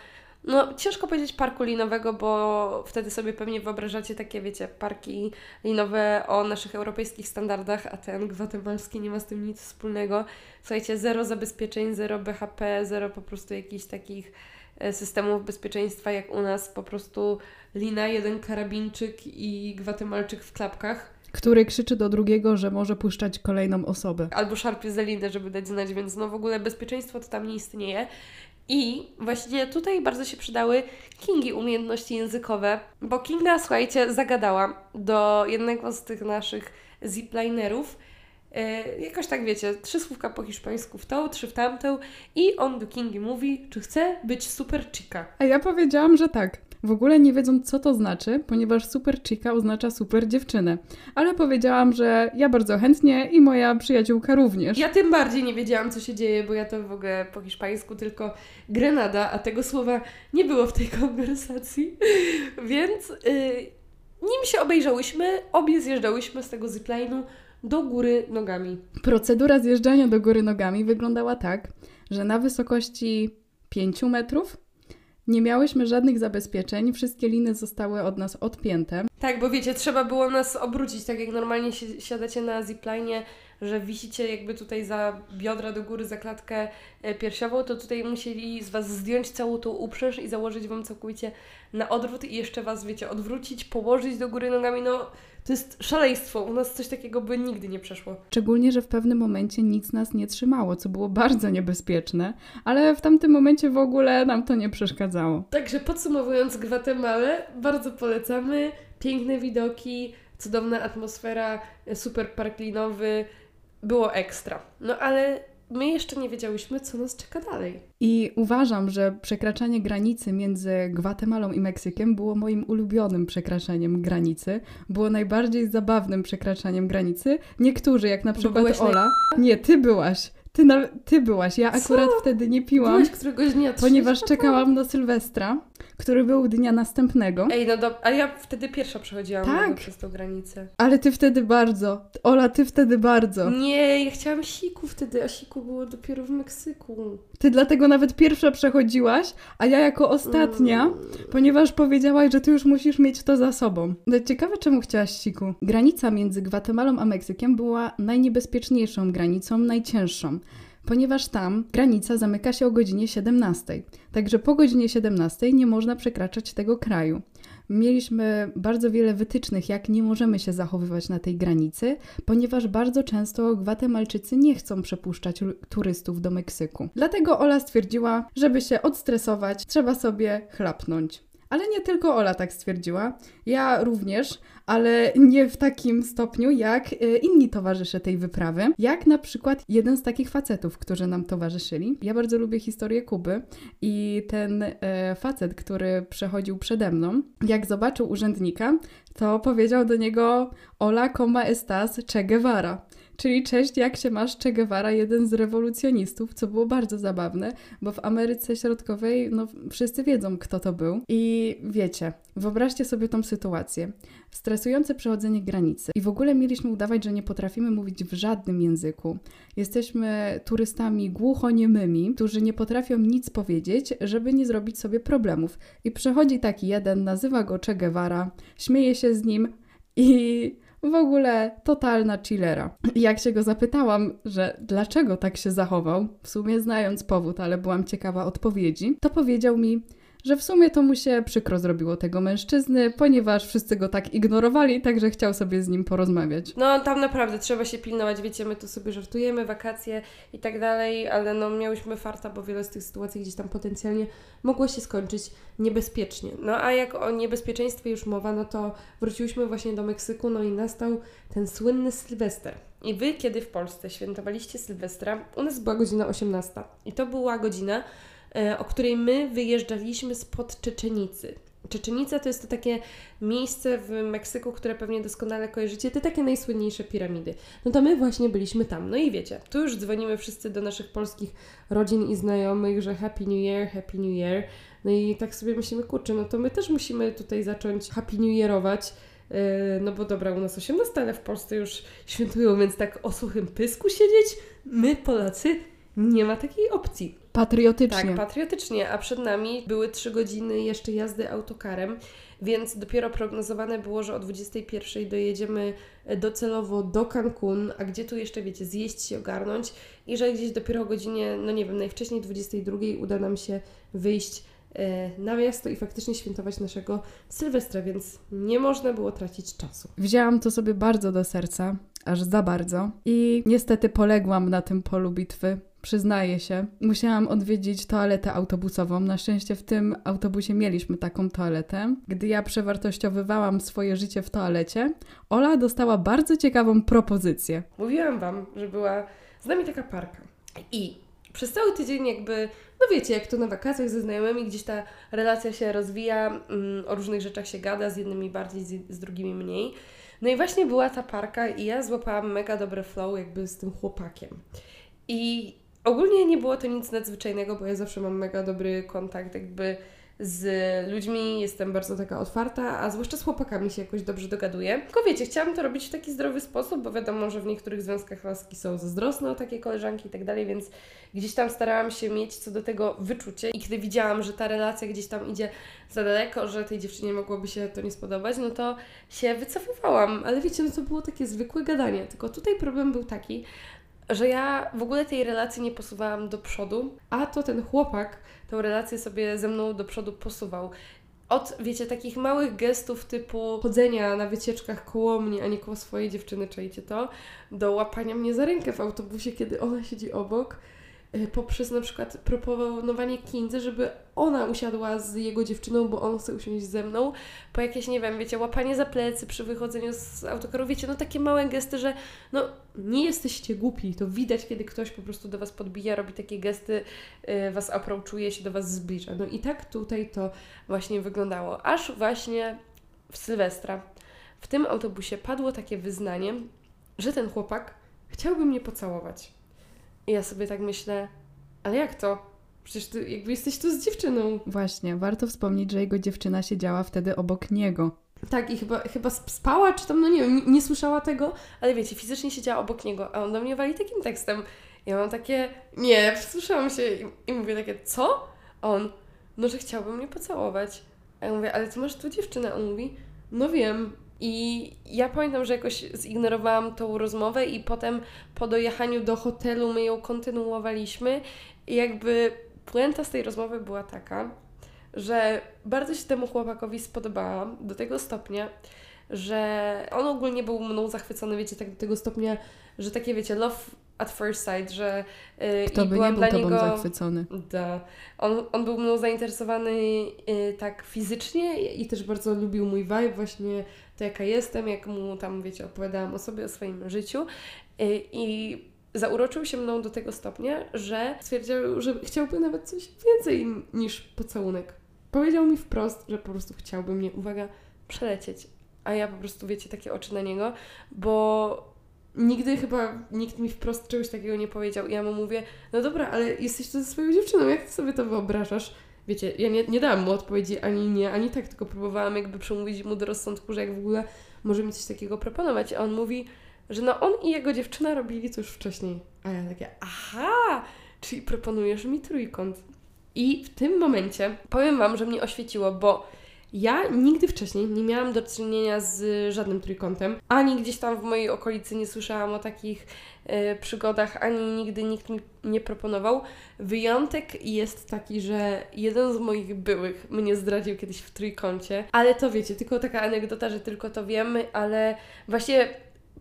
no ciężko powiedzieć parku linowego, bo wtedy sobie pewnie wyobrażacie takie, wiecie, parki linowe o naszych europejskich standardach, a ten gwatemalski nie ma z tym nic wspólnego. Słuchajcie, zero zabezpieczeń, zero BHP, zero po prostu jakichś takich e, systemów bezpieczeństwa jak u nas, po prostu lina, jeden karabinczyk i gwatemalczyk w klapkach który krzyczy do drugiego, że może puszczać kolejną osobę. Albo szarpie za linę, żeby dać znać, więc no w ogóle bezpieczeństwo to tam nie istnieje. I właśnie tutaj bardzo się przydały Kingi umiejętności językowe, bo Kinga, słuchajcie, zagadała do jednego z tych naszych ziplinerów, Yy, jakoś tak wiecie, trzy słówka po hiszpańsku w tą, trzy w tamtą i on do Kingi mówi, czy chce być super chica. A ja powiedziałam, że tak. W ogóle nie wiedząc, co to znaczy, ponieważ super chica oznacza super dziewczynę. Ale powiedziałam, że ja bardzo chętnie i moja przyjaciółka również. Ja tym bardziej nie wiedziałam, co się dzieje, bo ja to w ogóle po hiszpańsku tylko Grenada, a tego słowa nie było w tej konwersacji. Więc yy, nim się obejrzałyśmy, obie zjeżdżałyśmy z tego zipline'u do góry nogami. Procedura zjeżdżania do góry nogami wyglądała tak, że na wysokości 5 metrów nie miałyśmy żadnych zabezpieczeń, wszystkie liny zostały od nas odpięte. Tak, bo wiecie, trzeba było nas obrócić, tak jak normalnie si siadacie na zipline, że wisicie jakby tutaj za biodra do góry, za klatkę e, piersiową, to tutaj musieli z Was zdjąć całą tą uprzęż i założyć Wam całkowicie na odwrót i jeszcze Was, wiecie, odwrócić, położyć do góry nogami, no to jest szaleństwo. U nas coś takiego by nigdy nie przeszło. Szczególnie, że w pewnym momencie nic nas nie trzymało, co było bardzo niebezpieczne, ale w tamtym momencie w ogóle nam to nie przeszkadzało. Także podsumowując Gwatemalę, bardzo polecamy. Piękne widoki, cudowna atmosfera, super park linowy. Było ekstra. No ale my jeszcze nie wiedziałyśmy, co nas czeka dalej. I uważam, że przekraczanie granicy między Gwatemalą i Meksykiem było moim ulubionym przekraczaniem granicy. Było najbardziej zabawnym przekraczaniem granicy. Niektórzy, jak na przykład Ola. Naj... Nie, ty byłaś. Ty, na, ty byłaś, ja akurat Co? wtedy nie piłam. Byłaś któregoś dnia. Ponieważ czekałam na Sylwestra, który był dnia następnego. Ej, no do, a ja wtedy pierwsza przechodziłam tak. przez tą granicę. Ale ty wtedy bardzo. Ola, ty wtedy bardzo. Nie, ja chciałam siku wtedy, a siku było dopiero w Meksyku. Ty dlatego nawet pierwsza przechodziłaś, a ja jako ostatnia, mm. ponieważ powiedziałaś, że ty już musisz mieć to za sobą. No, ciekawe, czemu chciałaś siku. Granica między Gwatemalą a Meksykiem była najniebezpieczniejszą granicą, najcięższą ponieważ tam granica zamyka się o godzinie 17. Także po godzinie 17 nie można przekraczać tego kraju. Mieliśmy bardzo wiele wytycznych, jak nie możemy się zachowywać na tej granicy, ponieważ bardzo często Gwatemalczycy nie chcą przepuszczać turystów do Meksyku. Dlatego Ola stwierdziła, żeby się odstresować, trzeba sobie chlapnąć. Ale nie tylko Ola tak stwierdziła, ja również, ale nie w takim stopniu jak e, inni towarzysze tej wyprawy. Jak na przykład jeden z takich facetów, którzy nam towarzyszyli. Ja bardzo lubię historię Kuby i ten e, facet, który przechodził przede mną, jak zobaczył urzędnika, to powiedział do niego Ola, coma estas Che Guevara. Czyli cześć, jak się masz? Che Guevara, jeden z rewolucjonistów, co było bardzo zabawne, bo w Ameryce Środkowej no, wszyscy wiedzą, kto to był. I wiecie, wyobraźcie sobie tą sytuację. Stresujące przechodzenie granicy. I w ogóle mieliśmy udawać, że nie potrafimy mówić w żadnym języku. Jesteśmy turystami głuchoniemymi, którzy nie potrafią nic powiedzieć, żeby nie zrobić sobie problemów. I przechodzi taki jeden, nazywa go Che Guevara, śmieje się z nim i w ogóle totalna chillera. Jak się go zapytałam, że dlaczego tak się zachował, w sumie znając powód, ale byłam ciekawa odpowiedzi, to powiedział mi, że w sumie to mu się przykro zrobiło tego mężczyzny, ponieważ wszyscy go tak ignorowali, także chciał sobie z nim porozmawiać. No tam naprawdę trzeba się pilnować, wiecie, my tu sobie żartujemy, wakacje i tak dalej, ale no miałyśmy farta, bo wiele z tych sytuacji gdzieś tam potencjalnie mogło się skończyć niebezpiecznie. No a jak o niebezpieczeństwie już mowa, no to wróciłyśmy właśnie do Meksyku, no i nastał ten słynny Sylwester. I Wy, kiedy w Polsce świętowaliście Sylwestra, u nas była godzina 18 i to była godzina, o której my wyjeżdżaliśmy spod Czeczenicy. Czeczenica to jest to takie miejsce w Meksyku, które pewnie doskonale kojarzycie, te takie najsłynniejsze piramidy. No to my właśnie byliśmy tam. No i wiecie, tu już dzwonimy wszyscy do naszych polskich rodzin i znajomych, że Happy New Year, Happy New Year. No i tak sobie myślimy, kurczę, no to my też musimy tutaj zacząć Happy New Yearować. E, no bo dobra, u nas 18, ale w Polsce już świętują, więc tak o suchym pysku siedzieć, my Polacy nie ma takiej opcji. Patriotycznie. Tak, patriotycznie, a przed nami były trzy godziny jeszcze jazdy autokarem, więc dopiero prognozowane było, że o 21 dojedziemy docelowo do Cancun, a gdzie tu jeszcze, wiecie, zjeść się, ogarnąć i że gdzieś dopiero o godzinie, no nie wiem, najwcześniej 22 uda nam się wyjść e, na miasto i faktycznie świętować naszego Sylwestra, więc nie można było tracić czasu. Wzięłam to sobie bardzo do serca, aż za bardzo i niestety poległam na tym polu bitwy przyznaję się. Musiałam odwiedzić toaletę autobusową. Na szczęście w tym autobusie mieliśmy taką toaletę. Gdy ja przewartościowywałam swoje życie w toalecie, Ola dostała bardzo ciekawą propozycję. Mówiłam Wam, że była z nami taka parka. I przez cały tydzień jakby, no wiecie, jak to na wakacjach ze znajomymi, gdzieś ta relacja się rozwija, mm, o różnych rzeczach się gada, z jednymi bardziej, z, z drugimi mniej. No i właśnie była ta parka i ja złapałam mega dobre flow jakby z tym chłopakiem. I Ogólnie nie było to nic nadzwyczajnego, bo ja zawsze mam mega dobry kontakt jakby z ludźmi, jestem bardzo taka otwarta, a zwłaszcza z chłopakami się jakoś dobrze dogaduję. Tylko wiecie, chciałam to robić w taki zdrowy sposób, bo wiadomo, że w niektórych związkach laski są zazdrosne o takie koleżanki i tak dalej, więc gdzieś tam starałam się mieć co do tego wyczucie i kiedy widziałam, że ta relacja gdzieś tam idzie za daleko, że tej dziewczynie mogłoby się to nie spodobać, no to się wycofywałam. Ale wiecie, no to było takie zwykłe gadanie. Tylko tutaj problem był taki, że ja w ogóle tej relacji nie posuwałam do przodu, a to ten chłopak tę relację sobie ze mną do przodu posuwał. Od, wiecie, takich małych gestów typu chodzenia na wycieczkach koło mnie, a nie koło swojej dziewczyny, czajcie to, do łapania mnie za rękę w autobusie, kiedy ona siedzi obok, poprzez na przykład proponowanie Kindze, żeby ona usiadła z jego dziewczyną, bo on chce usiąść ze mną, po jakieś, nie wiem, wiecie, łapanie za plecy przy wychodzeniu z autokaru, wiecie, no takie małe gesty, że no nie jesteście głupi, to widać, kiedy ktoś po prostu do Was podbija, robi takie gesty, yy, Was approachuje, się do Was zbliża. No i tak tutaj to właśnie wyglądało. Aż właśnie w Sylwestra w tym autobusie padło takie wyznanie, że ten chłopak chciałby mnie pocałować. I ja sobie tak myślę, ale jak to? Przecież ty jakby jesteś tu z dziewczyną. Właśnie, warto wspomnieć, że jego dziewczyna siedziała wtedy obok niego. Tak, i chyba, chyba spała, czy tam, no nie wiem, nie, nie słyszała tego, ale wiecie, fizycznie siedziała obok niego, a on do mnie wali takim tekstem. Ja mam takie, nie, wsłyszałam się i, i mówię takie, co? A on, no, że chciałby mnie pocałować. A ja mówię, ale ty masz tu dziewczynę. A on mówi, no wiem, i ja pamiętam, że jakoś zignorowałam tą rozmowę i potem po dojechaniu do hotelu my ją kontynuowaliśmy i jakby puenta z tej rozmowy była taka, że bardzo się temu chłopakowi spodobałam do tego stopnia, że on ogólnie był mną zachwycony, wiecie, tak do tego stopnia, że takie, wiecie, love at first sight, że yy, Kto by nie był tobą niego, zachwycony. Da. On, on był mną zainteresowany yy, tak fizycznie i też bardzo lubił mój vibe, właśnie to jaka jestem, jak mu tam, wiecie, opowiadałam o sobie, o swoim życiu yy, i zauroczył się mną do tego stopnia, że stwierdził, że chciałby nawet coś więcej niż pocałunek. Powiedział mi wprost, że po prostu chciałby mnie, uwaga, przelecieć. A ja po prostu, wiecie, takie oczy na niego, bo nigdy chyba nikt mi wprost czegoś takiego nie powiedział. I ja mu mówię, no dobra, ale jesteś tu ze swoją dziewczyną, jak ty sobie to wyobrażasz? Wiecie, ja nie, nie dałam mu odpowiedzi ani nie, ani tak, tylko próbowałam jakby przemówić mu do rozsądku, że jak w ogóle może mi coś takiego proponować. A on mówi, że no on i jego dziewczyna robili to już wcześniej. A ja takie, aha, czyli proponujesz mi trójkąt. I w tym momencie powiem Wam, że mnie oświeciło, bo ja nigdy wcześniej nie miałam do czynienia z żadnym trójkątem, ani gdzieś tam w mojej okolicy nie słyszałam o takich e, przygodach, ani nigdy nikt mi nie proponował. Wyjątek jest taki, że jeden z moich byłych mnie zdradził kiedyś w trójkącie, ale to wiecie, tylko taka anegdota, że tylko to wiemy, ale właśnie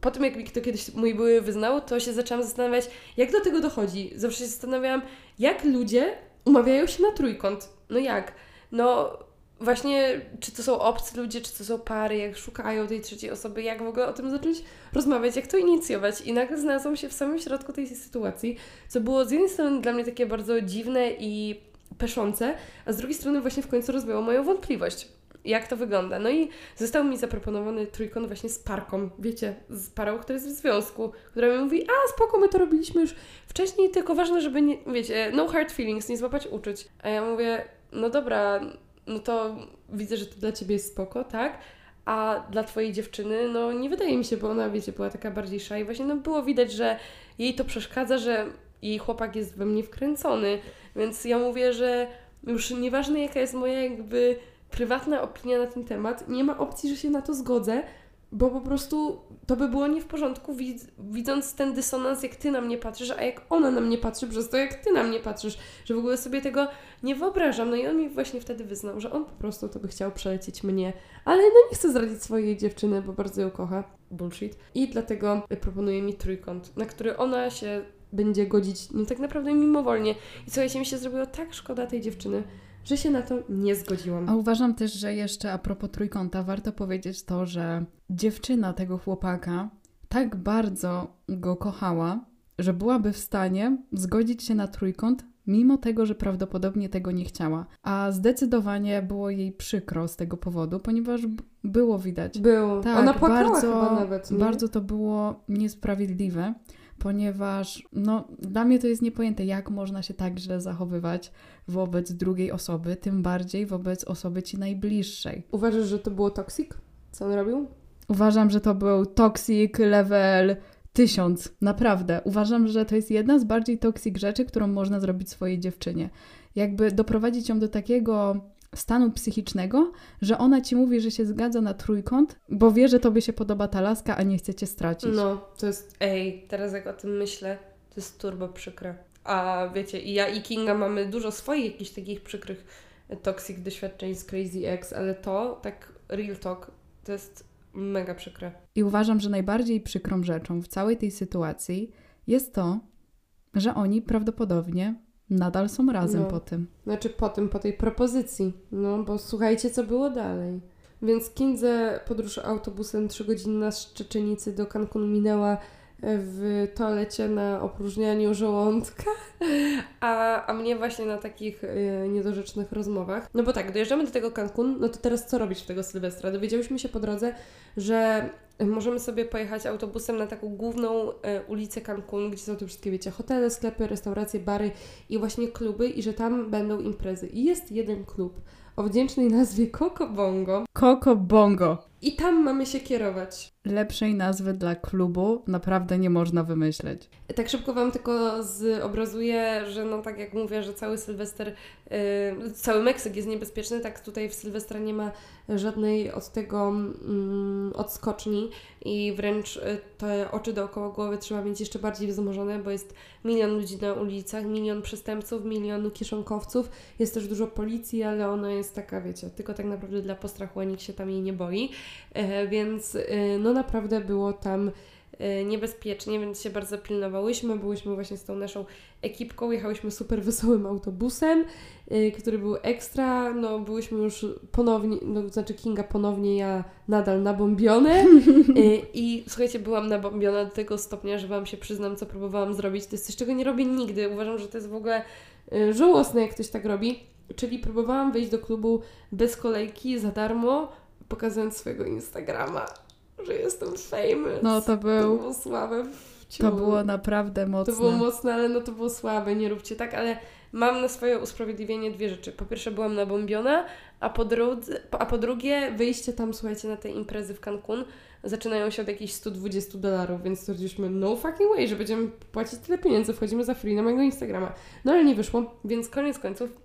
po tym, jak mi to kiedyś mój były wyznał, to się zaczęłam zastanawiać, jak do tego dochodzi. Zawsze się zastanawiałam, jak ludzie umawiają się na trójkąt. No jak? No właśnie, czy to są obcy ludzie, czy to są pary, jak szukają tej trzeciej osoby, jak w ogóle o tym zacząć rozmawiać, jak to inicjować. I nagle znalazłam się w samym środku tej sytuacji, co było z jednej strony dla mnie takie bardzo dziwne i peszące, a z drugiej strony właśnie w końcu rozwiało moją wątpliwość jak to wygląda. No i został mi zaproponowany trójkąt właśnie z parką, wiecie, z parą, która jest w związku, która mi mówi, a spoko, my to robiliśmy już wcześniej, tylko ważne, żeby nie, wiecie, no hard feelings, nie złapać uczuć. A ja mówię, no dobra, no to widzę, że to dla Ciebie jest spoko, tak? A dla Twojej dziewczyny, no nie wydaje mi się, bo ona, wiecie, była taka bardziej szaj. Właśnie no było widać, że jej to przeszkadza, że jej chłopak jest we mnie wkręcony. Więc ja mówię, że już nieważne jaka jest moja jakby prywatna opinia na ten temat, nie ma opcji, że się na to zgodzę, bo po prostu to by było nie w porządku, widząc ten dysonans, jak ty na mnie patrzysz, a jak ona na mnie patrzy, przez to, jak ty na mnie patrzysz, że w ogóle sobie tego nie wyobrażam. No i on mi właśnie wtedy wyznał, że on po prostu to by chciał przelecieć mnie, ale no nie chce zdradzić swojej dziewczyny, bo bardzo ją kocha. Bullshit. I dlatego proponuje mi trójkąt, na który ona się będzie godzić, no tak naprawdę mimowolnie. I słuchajcie, mi się zrobiło tak szkoda tej dziewczyny, że się na to nie zgodziłam. A uważam też, że jeszcze a propos trójkąta, warto powiedzieć to, że dziewczyna tego chłopaka tak bardzo go kochała, że byłaby w stanie zgodzić się na trójkąt, mimo tego, że prawdopodobnie tego nie chciała. A zdecydowanie było jej przykro z tego powodu, ponieważ było widać. Było. Tak, Ona płakała bardzo, chyba nawet. Bardzo to było niesprawiedliwe ponieważ no, dla mnie to jest niepojęte, jak można się tak źle zachowywać wobec drugiej osoby, tym bardziej wobec osoby ci najbliższej. Uważasz, że to było toxic? Co on robił? Uważam, że to był toxic level tysiąc. Naprawdę. Uważam, że to jest jedna z bardziej toxic rzeczy, którą można zrobić swojej dziewczynie. Jakby doprowadzić ją do takiego stanu psychicznego, że ona ci mówi, że się zgadza na trójkąt, bo wie, że tobie się podoba ta laska, a nie chcecie stracić. No, to jest, ej, teraz jak o tym myślę, to jest turbo przykre. A wiecie, i ja i Kinga mamy dużo swoich jakichś takich przykrych toxic doświadczeń z Crazy Ex, ale to, tak real talk, to jest mega przykre. I uważam, że najbardziej przykrą rzeczą w całej tej sytuacji jest to, że oni prawdopodobnie nadal są razem no. po tym. Znaczy po tym, po tej propozycji. No, bo słuchajcie, co było dalej. Więc Kindze podróż autobusem 3 godziny z Szczeczenicy do Cancun minęła w toalecie na opróżnianiu żołądka, a, a mnie właśnie na takich y, niedorzecznych rozmowach. No bo tak, dojeżdżamy do tego Cancun, no to teraz co robić w tego Sylwestra? Dowiedziałyśmy się po drodze, że możemy sobie pojechać autobusem na taką główną y, ulicę Cancun, gdzie są te wszystkie, wiecie, hotele, sklepy, restauracje, bary i właśnie kluby i że tam będą imprezy. I jest jeden klub o wdzięcznej nazwie Coco Bongo. Coco Bongo. I tam mamy się kierować. Lepszej nazwy dla klubu naprawdę nie można wymyśleć. Tak szybko Wam tylko zobrazuję, że no tak jak mówię, że cały Sylwester, yy, cały Meksyk jest niebezpieczny, tak tutaj w Sylwestra nie ma żadnej od tego mm, odskoczni i wręcz y, te oczy dookoła głowy trzeba mieć jeszcze bardziej wzmożone, bo jest milion ludzi na ulicach, milion przestępców, milion kieszonkowców, jest też dużo policji, ale ona jest taka, wiecie, tylko tak naprawdę dla postrachu, a nikt się tam jej nie boi, więc yy, no naprawdę było tam Y, niebezpiecznie, więc się bardzo pilnowałyśmy. Byłyśmy właśnie z tą naszą ekipką, jechałyśmy super wesołym autobusem, który był ekstra. No, byłyśmy już ponownie, no, znaczy Kinga ponownie, ja nadal nabombione. I słuchajcie, byłam nabombiona do tego stopnia, że Wam się przyznam, co próbowałam zrobić. To jest coś, czego nie robię nigdy. Uważam, że to jest w ogóle żałosne, jak ktoś tak robi. Czyli próbowałam wejść do klubu bez kolejki, za darmo, pokazując swojego Instagrama że jestem famous. No to był... To było słabe To było naprawdę mocne. To było mocne, ale no to było słabe, nie róbcie tak, ale mam na swoje usprawiedliwienie dwie rzeczy. Po pierwsze byłam nabombiona, a po, drodze, a po drugie wyjście tam, słuchajcie, na te imprezy w Cancun zaczynają się od jakichś 120 dolarów, więc stwierdziliśmy no fucking way, że będziemy płacić tyle pieniędzy, wchodzimy za free na mojego Instagrama. No ale nie wyszło, więc koniec końców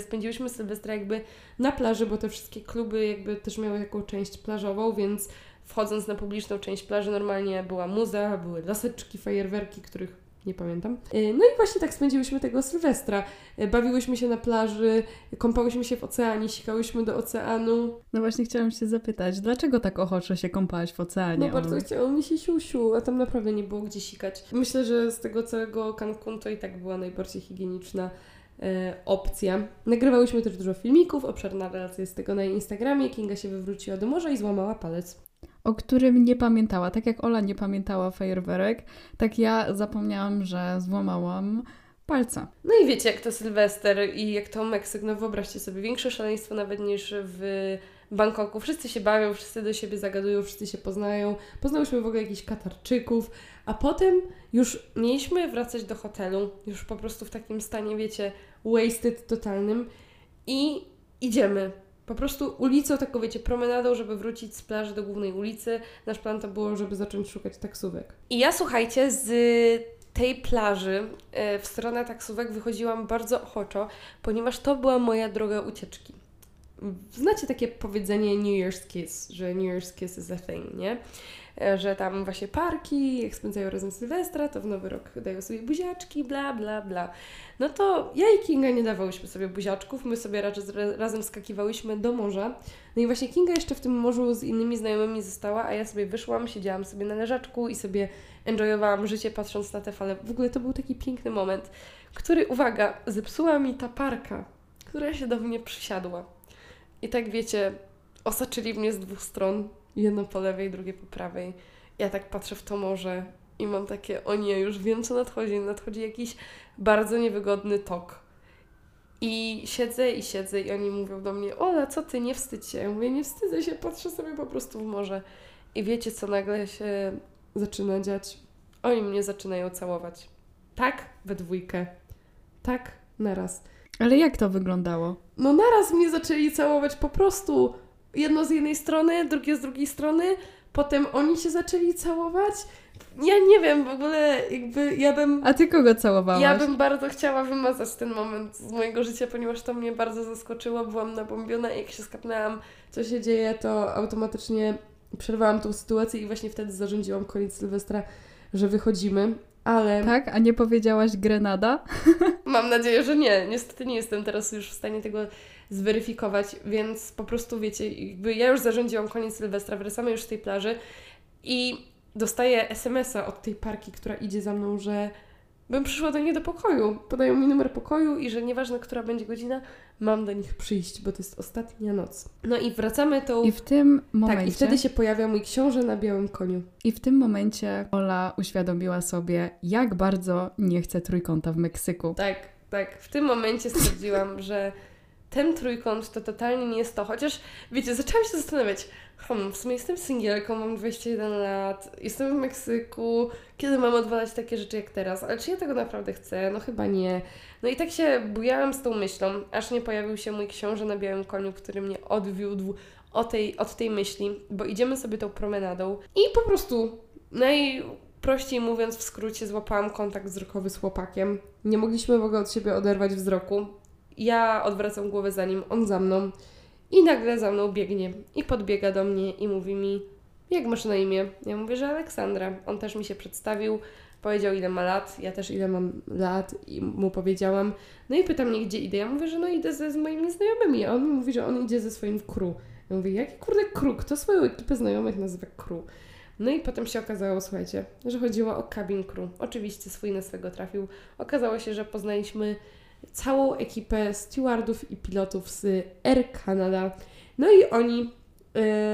spędziłyśmy Sylwestra jakby na plaży, bo te wszystkie kluby jakby też miały jaką część plażową, więc wchodząc na publiczną część plaży normalnie była muza, były laseczki, fajerwerki, których nie pamiętam. E, no i właśnie tak spędziłyśmy tego Sylwestra. E, bawiłyśmy się na plaży, kąpałyśmy się w oceanie, sikałyśmy do oceanu. No właśnie chciałam się zapytać, dlaczego tak ochoczo się kąpałaś w oceanie? No bardzo chciało mi się siusiu, a tam naprawdę nie było gdzie sikać. Myślę, że z tego całego Cancun to i tak była najbardziej higieniczna opcja. Nagrywałyśmy też dużo filmików, obszerna relacja jest z tego na Instagramie. Kinga się wywróciła do morza i złamała palec o którym nie pamiętała. Tak jak Ola nie pamiętała fajerwerek, tak ja zapomniałam, że złamałam palca. No i wiecie, jak to Sylwester i jak to Meksyk, no wyobraźcie sobie, większe szaleństwo nawet niż w Bangkoku. Wszyscy się bawią, wszyscy do siebie zagadują, wszyscy się poznają. Poznałyśmy w ogóle jakichś Katarczyków, a potem już mieliśmy wracać do hotelu, już po prostu w takim stanie, wiecie, wasted totalnym i idziemy po prostu ulicą, taką wiecie, promenadą, żeby wrócić z plaży do głównej ulicy. Nasz plan to było, żeby zacząć szukać taksówek. I ja słuchajcie, z tej plaży e, w stronę taksówek wychodziłam bardzo ochoczo, ponieważ to była moja droga ucieczki. Znacie takie powiedzenie New Year's Kiss, że New Year's Kiss is a thing, nie? E, że tam właśnie parki, jak spędzają razem Sylwestra, to w Nowy Rok dają sobie buziaczki, bla, bla, bla. No to ja i Kinga nie dawałyśmy sobie buziaczków, my sobie raczej razem skakiwałyśmy do morza. No i właśnie Kinga jeszcze w tym morzu z innymi znajomymi została, a ja sobie wyszłam, siedziałam sobie na leżaczku i sobie enjoyowałam życie patrząc na te fale. W ogóle to był taki piękny moment, który, uwaga, zepsuła mi ta parka, która się do mnie przysiadła. I tak wiecie, osaczyli mnie z dwóch stron jedno po lewej, drugie po prawej. Ja tak patrzę w to morze i mam takie, o nie, już wiem co nadchodzi. Nadchodzi jakiś bardzo niewygodny tok. I siedzę i siedzę i oni mówią do mnie, Ola, co ty, nie wstydź się. Ja mówię, nie wstydzę się, patrzę sobie po prostu w morze. I wiecie, co nagle się zaczyna dziać? Oni mnie zaczynają całować. Tak we dwójkę. Tak naraz. Ale jak to wyglądało? No naraz mnie zaczęli całować po prostu jedno z jednej strony, drugie z drugiej strony, potem oni się zaczęli całować. Ja nie wiem, w ogóle jakby ja bym... A ty kogo całowałaś? Ja bym bardzo chciała wymazać ten moment z mojego życia, ponieważ to mnie bardzo zaskoczyło. Byłam nabombiona i jak się skapnęłam, co się dzieje, to automatycznie przerwałam tą sytuację i właśnie wtedy zarządziłam koniec Sylwestra, że wychodzimy ale... Tak? A nie powiedziałaś Grenada? Mam nadzieję, że nie. Niestety nie jestem teraz już w stanie tego zweryfikować, więc po prostu wiecie, jakby ja już zarządziłam koniec Sylwestra, wracamy już z tej plaży i dostaję SMS-a od tej parki, która idzie za mną, że bym przyszła do niej do pokoju. Podają mi numer pokoju i że nieważne, która będzie godzina, mam do nich przyjść, bo to jest ostatnia noc. No i wracamy tą... I w tym momencie... Tak, i wtedy się pojawia mój książę na białym koniu. I w tym momencie Ola uświadomiła sobie, jak bardzo nie chce trójkąta w Meksyku. Tak, tak. W tym momencie stwierdziłam, że ten trójkąt to totalnie nie jest to. Chociaż, wiecie, zaczęłam się zastanawiać, hmm, w sumie jestem singielką, mam 21 lat, jestem w Meksyku, kiedy mam odwalać takie rzeczy jak teraz? Ale czy ja tego naprawdę chcę? No chyba nie. No i tak się bujałam z tą myślą, aż nie pojawił się mój książę na białym koniu, który mnie odwiódł od tej, od tej myśli, bo idziemy sobie tą promenadą i po prostu najprościej mówiąc w skrócie złapałam kontakt wzrokowy z chłopakiem. Nie mogliśmy w ogóle od siebie oderwać wzroku. Ja odwracam głowę za nim, on za mną i nagle za mną biegnie i podbiega do mnie i mówi mi, jak masz na imię? Ja mówię, że Aleksandra. On też mi się przedstawił, powiedział ile ma lat, ja też ile mam lat i mu powiedziałam. No i pyta mnie, gdzie idę. Ja mówię, że no idę ze z moimi znajomymi, a on mi mówi, że on idzie ze swoim crew. Ja mówię, jaki kurde crew? Kto swoją ekipę znajomych nazywa crew? No i potem się okazało, słuchajcie, że chodziło o cabin crew. Oczywiście swój na swego trafił. Okazało się, że poznaliśmy całą ekipę stewardów i pilotów z Air Canada. No i oni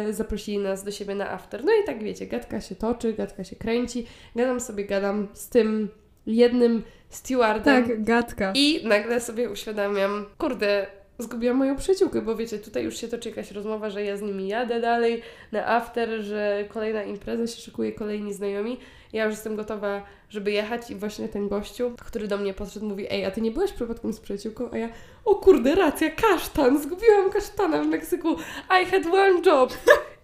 yy, zaprosili nas do siebie na after. No i tak wiecie, gadka się toczy, gadka się kręci. Gadam sobie, gadam z tym jednym stewardem. Tak, gadka. I nagle sobie uświadamiam, kurde, zgubiłam moją przyjaciółkę, bo wiecie, tutaj już się toczy jakaś rozmowa, że ja z nimi jadę dalej na after, że kolejna impreza się szykuje, kolejni znajomi. Ja już jestem gotowa, żeby jechać i właśnie ten gościu, który do mnie podszedł, mówi ej, a ty nie byłaś przypadkiem z przyjaciółką? A ja, o kurde, racja, kasztan, zgubiłam kasztana w Meksyku, I had one job.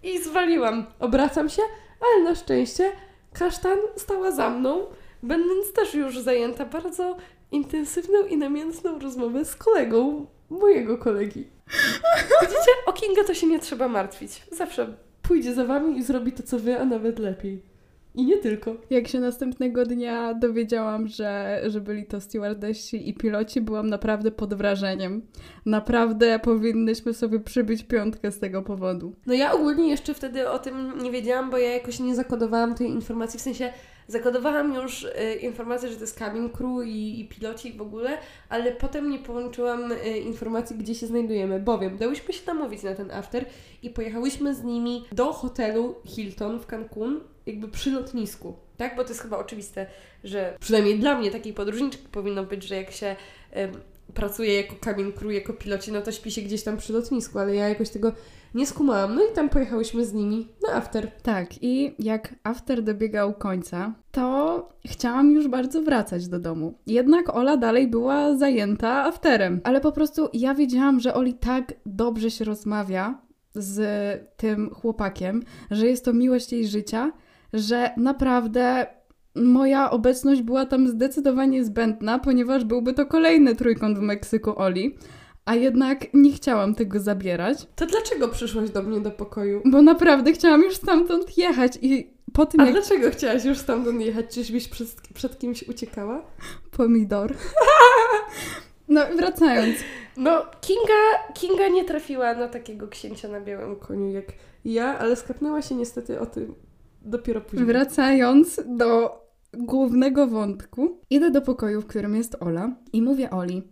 I zwaliłam. Obracam się, ale na szczęście kasztan stała za mną, będąc też już zajęta bardzo intensywną i namiętną rozmowę z kolegą mojego kolegi. Widzicie, o Kinga to się nie trzeba martwić. Zawsze pójdzie za wami i zrobi to, co wy, a nawet lepiej. I nie tylko. Jak się następnego dnia dowiedziałam, że, że byli to stewardessi i piloci, byłam naprawdę pod wrażeniem. Naprawdę powinnyśmy sobie przybić piątkę z tego powodu. No ja ogólnie jeszcze wtedy o tym nie wiedziałam, bo ja jakoś nie zakodowałam tej informacji, w sensie zakodowałam już y, informację, że to jest cabin crew i, i piloci w ogóle, ale potem nie połączyłam y, informacji, gdzie się znajdujemy, bowiem dałyśmy się namówić na ten after i pojechałyśmy z nimi do hotelu Hilton w Cancun, jakby przy lotnisku, tak? Bo to jest chyba oczywiste, że przynajmniej dla mnie takiej podróżniczki powinno być, że jak się y, pracuje jako cabin crew, jako piloci, no to śpi się gdzieś tam przy lotnisku, ale ja jakoś tego nie skumałam. No i tam pojechałyśmy z nimi na after. Tak, i jak after dobiegał końca, to chciałam już bardzo wracać do domu. Jednak Ola dalej była zajęta afterem. Ale po prostu ja wiedziałam, że Oli tak dobrze się rozmawia z tym chłopakiem, że jest to miłość jej życia, że naprawdę moja obecność była tam zdecydowanie zbędna, ponieważ byłby to kolejny trójkąt w Meksyku Oli. A jednak nie chciałam tego zabierać. To dlaczego przyszłaś do mnie do pokoju? Bo naprawdę chciałam już stamtąd jechać i po tym A jak... dlaczego chciałaś już stamtąd jechać? Czyżbyś przed, przed kimś uciekała? Pomidor. No wracając. No, Kinga, Kinga nie trafiła na takiego księcia na białym koniu jak ja, ale skapnęła się niestety o tym dopiero później. Wracając do głównego wątku, idę do pokoju, w którym jest Ola i mówię Oli,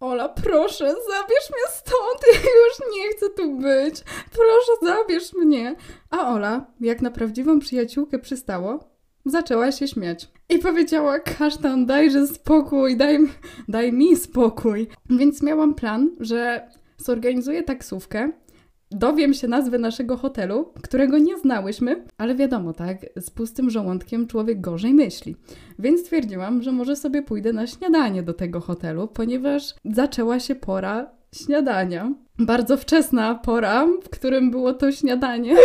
Ola, proszę, zabierz mnie stąd, ja już nie chcę tu być. Proszę, zabierz mnie. A Ola, jak na prawdziwą przyjaciółkę przystało, zaczęła się śmiać. I powiedziała, kasztan, dajże spokój, daj, daj mi spokój. Więc miałam plan, że zorganizuję taksówkę, dowiem się nazwy naszego hotelu, którego nie znałyśmy, ale wiadomo, tak, z pustym żołądkiem człowiek gorzej myśli. Więc stwierdziłam, że może sobie pójdę na śniadanie do tego hotelu, ponieważ zaczęła się pora śniadania. Bardzo wczesna pora, w którym było to śniadanie.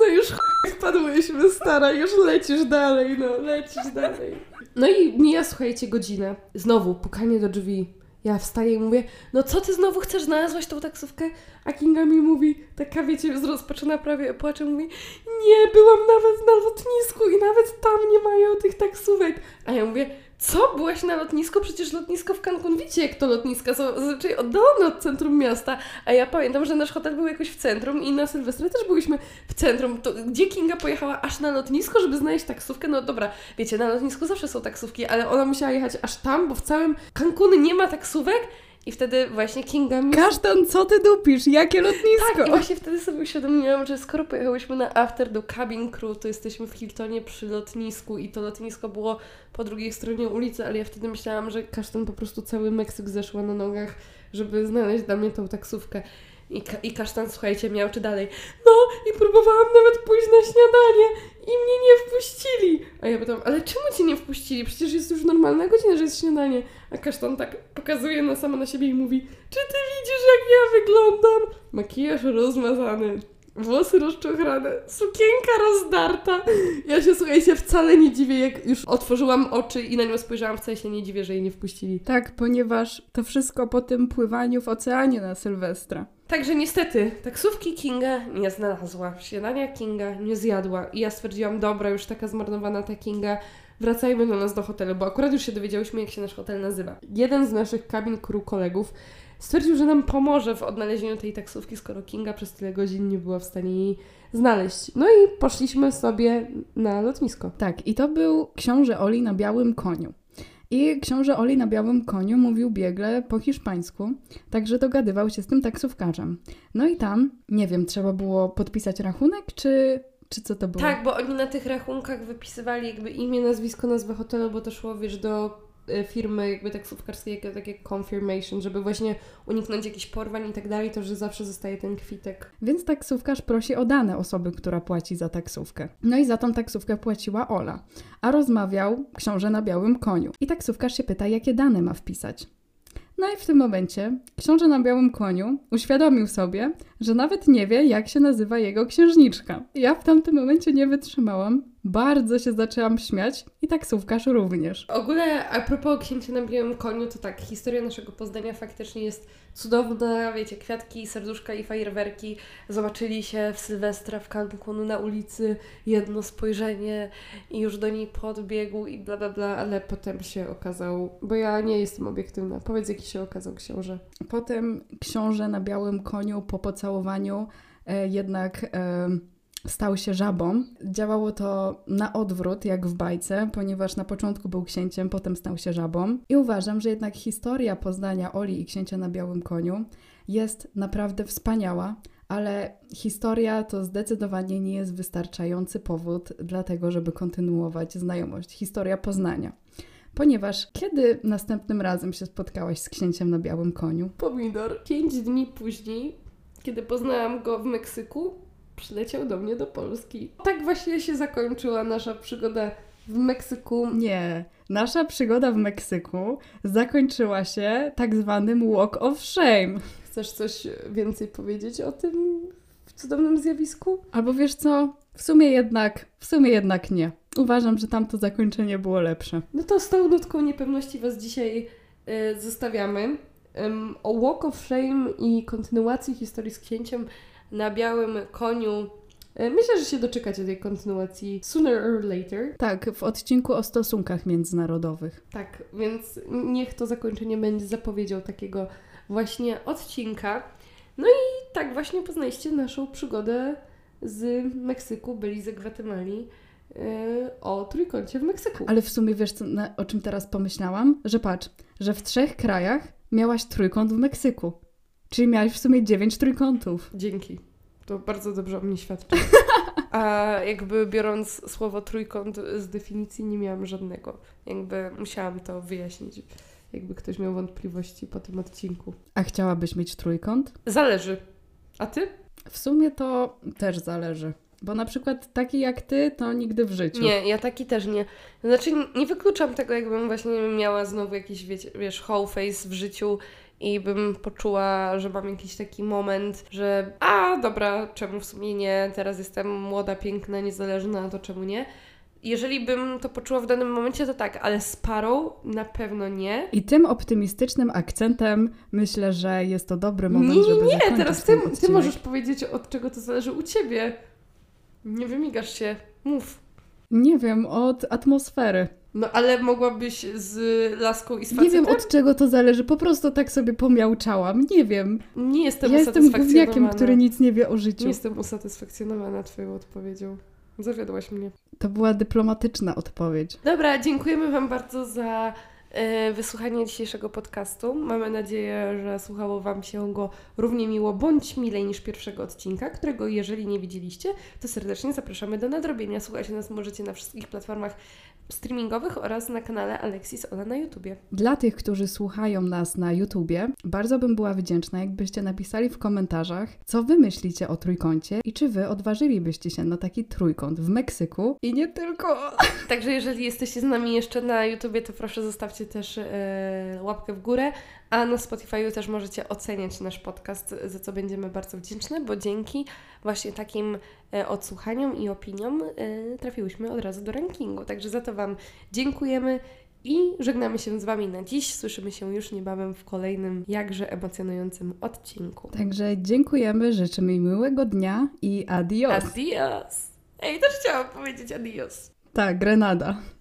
No już wpadłyśmy, stara, już lecisz dalej, no, lecisz dalej. No i mija, słuchajcie, godzina. Znowu pukanie do drzwi. Ja wstaję i mówię, no co ty znowu chcesz, znalazłaś tą taksówkę? A Kinga mi mówi, taka wiecie, zrozpaczona prawie płacze, mówi, nie, byłam nawet na lotnisku i nawet tam nie mają tych taksówek. A ja mówię, co? Byłaś na lotnisku? Przecież lotnisko w Cancun, wiecie jak to lotniska są zazwyczaj oddalone od centrum miasta. A ja pamiętam, że nasz hotel był jakoś w centrum i na Sylwestra też byliśmy w centrum. To gdzie Kinga pojechała aż na lotnisko, żeby znaleźć taksówkę? No dobra, wiecie, na lotnisku zawsze są taksówki, ale ona musiała jechać aż tam, bo w całym Cancun nie ma taksówek. I wtedy właśnie Kinga mi... Kasztan, co ty dupisz? Jakie lotnisko? Tak, i właśnie wtedy sobie uświadomiłam, że skoro pojechałyśmy na after do cabin crew, to jesteśmy w Hiltonie przy lotnisku i to lotnisko było po drugiej stronie ulicy, ale ja wtedy myślałam, że kasztan po prostu cały Meksyk zeszła na nogach, żeby znaleźć dla mnie tą taksówkę. I, ka- I kasztan, słuchajcie, miał czy dalej. No i próbowałam nawet pójść na śniadanie i mnie nie wpuścili. A ja pytam, ale czemu cię nie wpuścili? Przecież jest już normalna godzina, że jest śniadanie. A kasztan tak pokazuje na sama na siebie i mówi, czy ty widzisz jak ja wyglądam? Makijaż rozmazany, włosy rozczochrane, sukienka rozdarta. Ja się, słuchajcie, wcale nie dziwię, jak już otworzyłam oczy i na nią spojrzałam, wcale się nie dziwię, że jej nie wpuścili. Tak, ponieważ to wszystko po tym pływaniu w oceanie na Sylwestra. Także niestety, taksówki Kinga nie znalazła, śniadania Kinga nie zjadła i ja stwierdziłam, dobra, już taka zmarnowana ta Kinga, wracajmy do nas do hotelu, bo akurat już się dowiedziałyśmy, jak się nasz hotel nazywa. Jeden z naszych cabin crew kolegów stwierdził, że nam pomoże w odnalezieniu tej taksówki, skoro Kinga przez tyle godzin nie była w stanie jej znaleźć. No i poszliśmy sobie na lotnisko. Tak, i to był książę Oli na białym koniu. I książę Oli na białym koniu mówił biegle po hiszpańsku, także dogadywał się z tym taksówkarzem. No i tam, nie wiem, trzeba było podpisać rachunek, czy, czy co to było? Tak, bo oni na tych rachunkach wypisywali jakby imię, nazwisko, nazwę hotelu, bo to szło, wiesz, do y, firmy jakby taksówkarskie, jak, tak jak Confirmation, żeby właśnie uniknąć jakichś porwań i tak dalej, to że zawsze zostaje ten kwitek. Więc taksówkarz prosi o dane osoby, która płaci za taksówkę. No i za tą taksówkę płaciła Ola. A rozmawiał książę na białym koniu. I taksówkarz się pyta, jakie dane ma wpisać. No i w tym momencie książę na białym koniu uświadomił sobie, że nawet nie wie, jak się nazywa jego księżniczka. Ja w tamtym momencie nie wytrzymałam, bardzo się zaczęłam śmiać i taksówkarz również. W ogóle a propos księcia na białym koniu, to tak, historia naszego Poznania faktycznie jest cudowna, wiecie, kwiatki, serduszka i fajerwerki. Zobaczyli się w Sylwestra w Cancun na ulicy, jedno spojrzenie i już do niej podbiegł i bla bla bla, ale potem się okazał, bo ja nie jestem obiektywna, powiedz jaki się okazał książę. Potem książę na białym koniu po pocałowaniu e, jednak... E, stał się żabą. Działało to na odwrót, jak w bajce, ponieważ na początku był księciem, potem stał się żabą. I uważam, że jednak historia poznania Oli i księcia na białym koniu jest naprawdę wspaniała, ale historia to zdecydowanie nie jest wystarczający powód dla tego, żeby kontynuować znajomość. Historia poznania. Ponieważ kiedy następnym razem się spotkałaś z księciem na białym koniu? Pomidor. Pięć dni później, kiedy poznałam go w Meksyku, przyleciał do mnie do Polski. Tak właśnie się zakończyła nasza przygoda w Meksyku. Nie, nasza przygoda w Meksyku zakończyła się tak zwanym Walk of Shame. Chcesz coś więcej powiedzieć o tym cudownym zjawisku? Albo wiesz co? W sumie jednak, w sumie jednak nie. Uważam, że tamto zakończenie było lepsze. No to z tą nutką niepewności Was dzisiaj y, zostawiamy. Um, o Walk of Shame i kontynuacji historii z księciem na białym koniu. E, myślę, że się doczekacie tej kontynuacji sooner or later. Tak, w odcinku o stosunkach międzynarodowych. Tak, więc niech to zakończenie będzie zapowiedzią takiego właśnie odcinka. No i tak właśnie poznaliście naszą przygodę z Meksyku, byli ze Gwatemali yy, o trójkącie w Meksyku. Ale w sumie wiesz, co, na, o czym teraz pomyślałam? Że patrz, że w trzech krajach miałaś trójkąt w Meksyku. Czyli miałaś w sumie dziewięć trójkątów. Dzięki. To bardzo dobrze o mnie świadczy. A jakby biorąc słowo trójkąt z definicji nie miałam żadnego. Jakby musiałam to wyjaśnić. Jakby ktoś miał wątpliwości po tym odcinku. A chciałabyś mieć trójkąt? Zależy. A ty? W sumie to też zależy. Bo na przykład taki jak ty, to nigdy w życiu. Nie, ja taki też nie. Znaczy, nie wykluczam tego, jakbym właśnie miała znowu jakiś, wiecie, wiesz, whole face w życiu i bym poczuła, że mam jakiś taki moment, że a dobra, czemu w sumie nie, teraz jestem młoda, piękna, niezależna, to czemu nie? Jeżeli bym to poczuła w danym momencie, to tak, ale z parą na pewno nie. I tym optymistycznym akcentem myślę, że jest to dobry moment, nie, żeby Nie, nie, teraz ty, ty możesz powiedzieć, od czego to zależy u ciebie. Nie wymigasz się. Mów. Nie wiem, od atmosfery. No ale mogłabyś z laską i z facetem? Nie wiem od czego to zależy, po prostu tak sobie pomiałczałam, nie wiem. Nie jestem Ja jestem gówniakiem, który nic nie wie o życiu. Nie jestem usatysfakcjonowana twoją odpowiedzią. Zawiodłaś mnie. To była dyplomatyczna odpowiedź. Dobra, dziękujemy Wam bardzo za e, wysłuchanie dzisiejszego podcastu. Mamy nadzieję, że słuchało Wam się go równie miło bądź milej niż pierwszego odcinka, którego jeżeli nie widzieliście, to serdecznie zapraszamy do nadrobienia. Słuchajcie nas możecie na wszystkich platformach streamingowych oraz na kanale Alexis Ola na YouTubie. Dla tych, którzy słuchają nas na YouTubie, bardzo bym była wdzięczna, jakbyście napisali w komentarzach, co wy myślicie o trójkącie i czy wy odważylibyście się na taki trójkąt w Meksyku i nie tylko. Także jeżeli jesteście z nami jeszcze na YouTubie, to proszę zostawcie też e, łapkę w górę, a na Spotify też możecie oceniać nasz podcast, za co będziemy bardzo wdzięczne, bo dzięki właśnie takim e, odsłuchaniom i opiniom e, trafiłyśmy od razu do rankingu. Także za to Wam dziękujemy i żegnamy się z Wami na dziś. Słyszymy się już niebawem w kolejnym, jakże emocjonującym odcinku. Także dziękujemy, życzymy miłego dnia i adios. Adios! Ej, też chciałam powiedzieć adios. Tak, Grenada.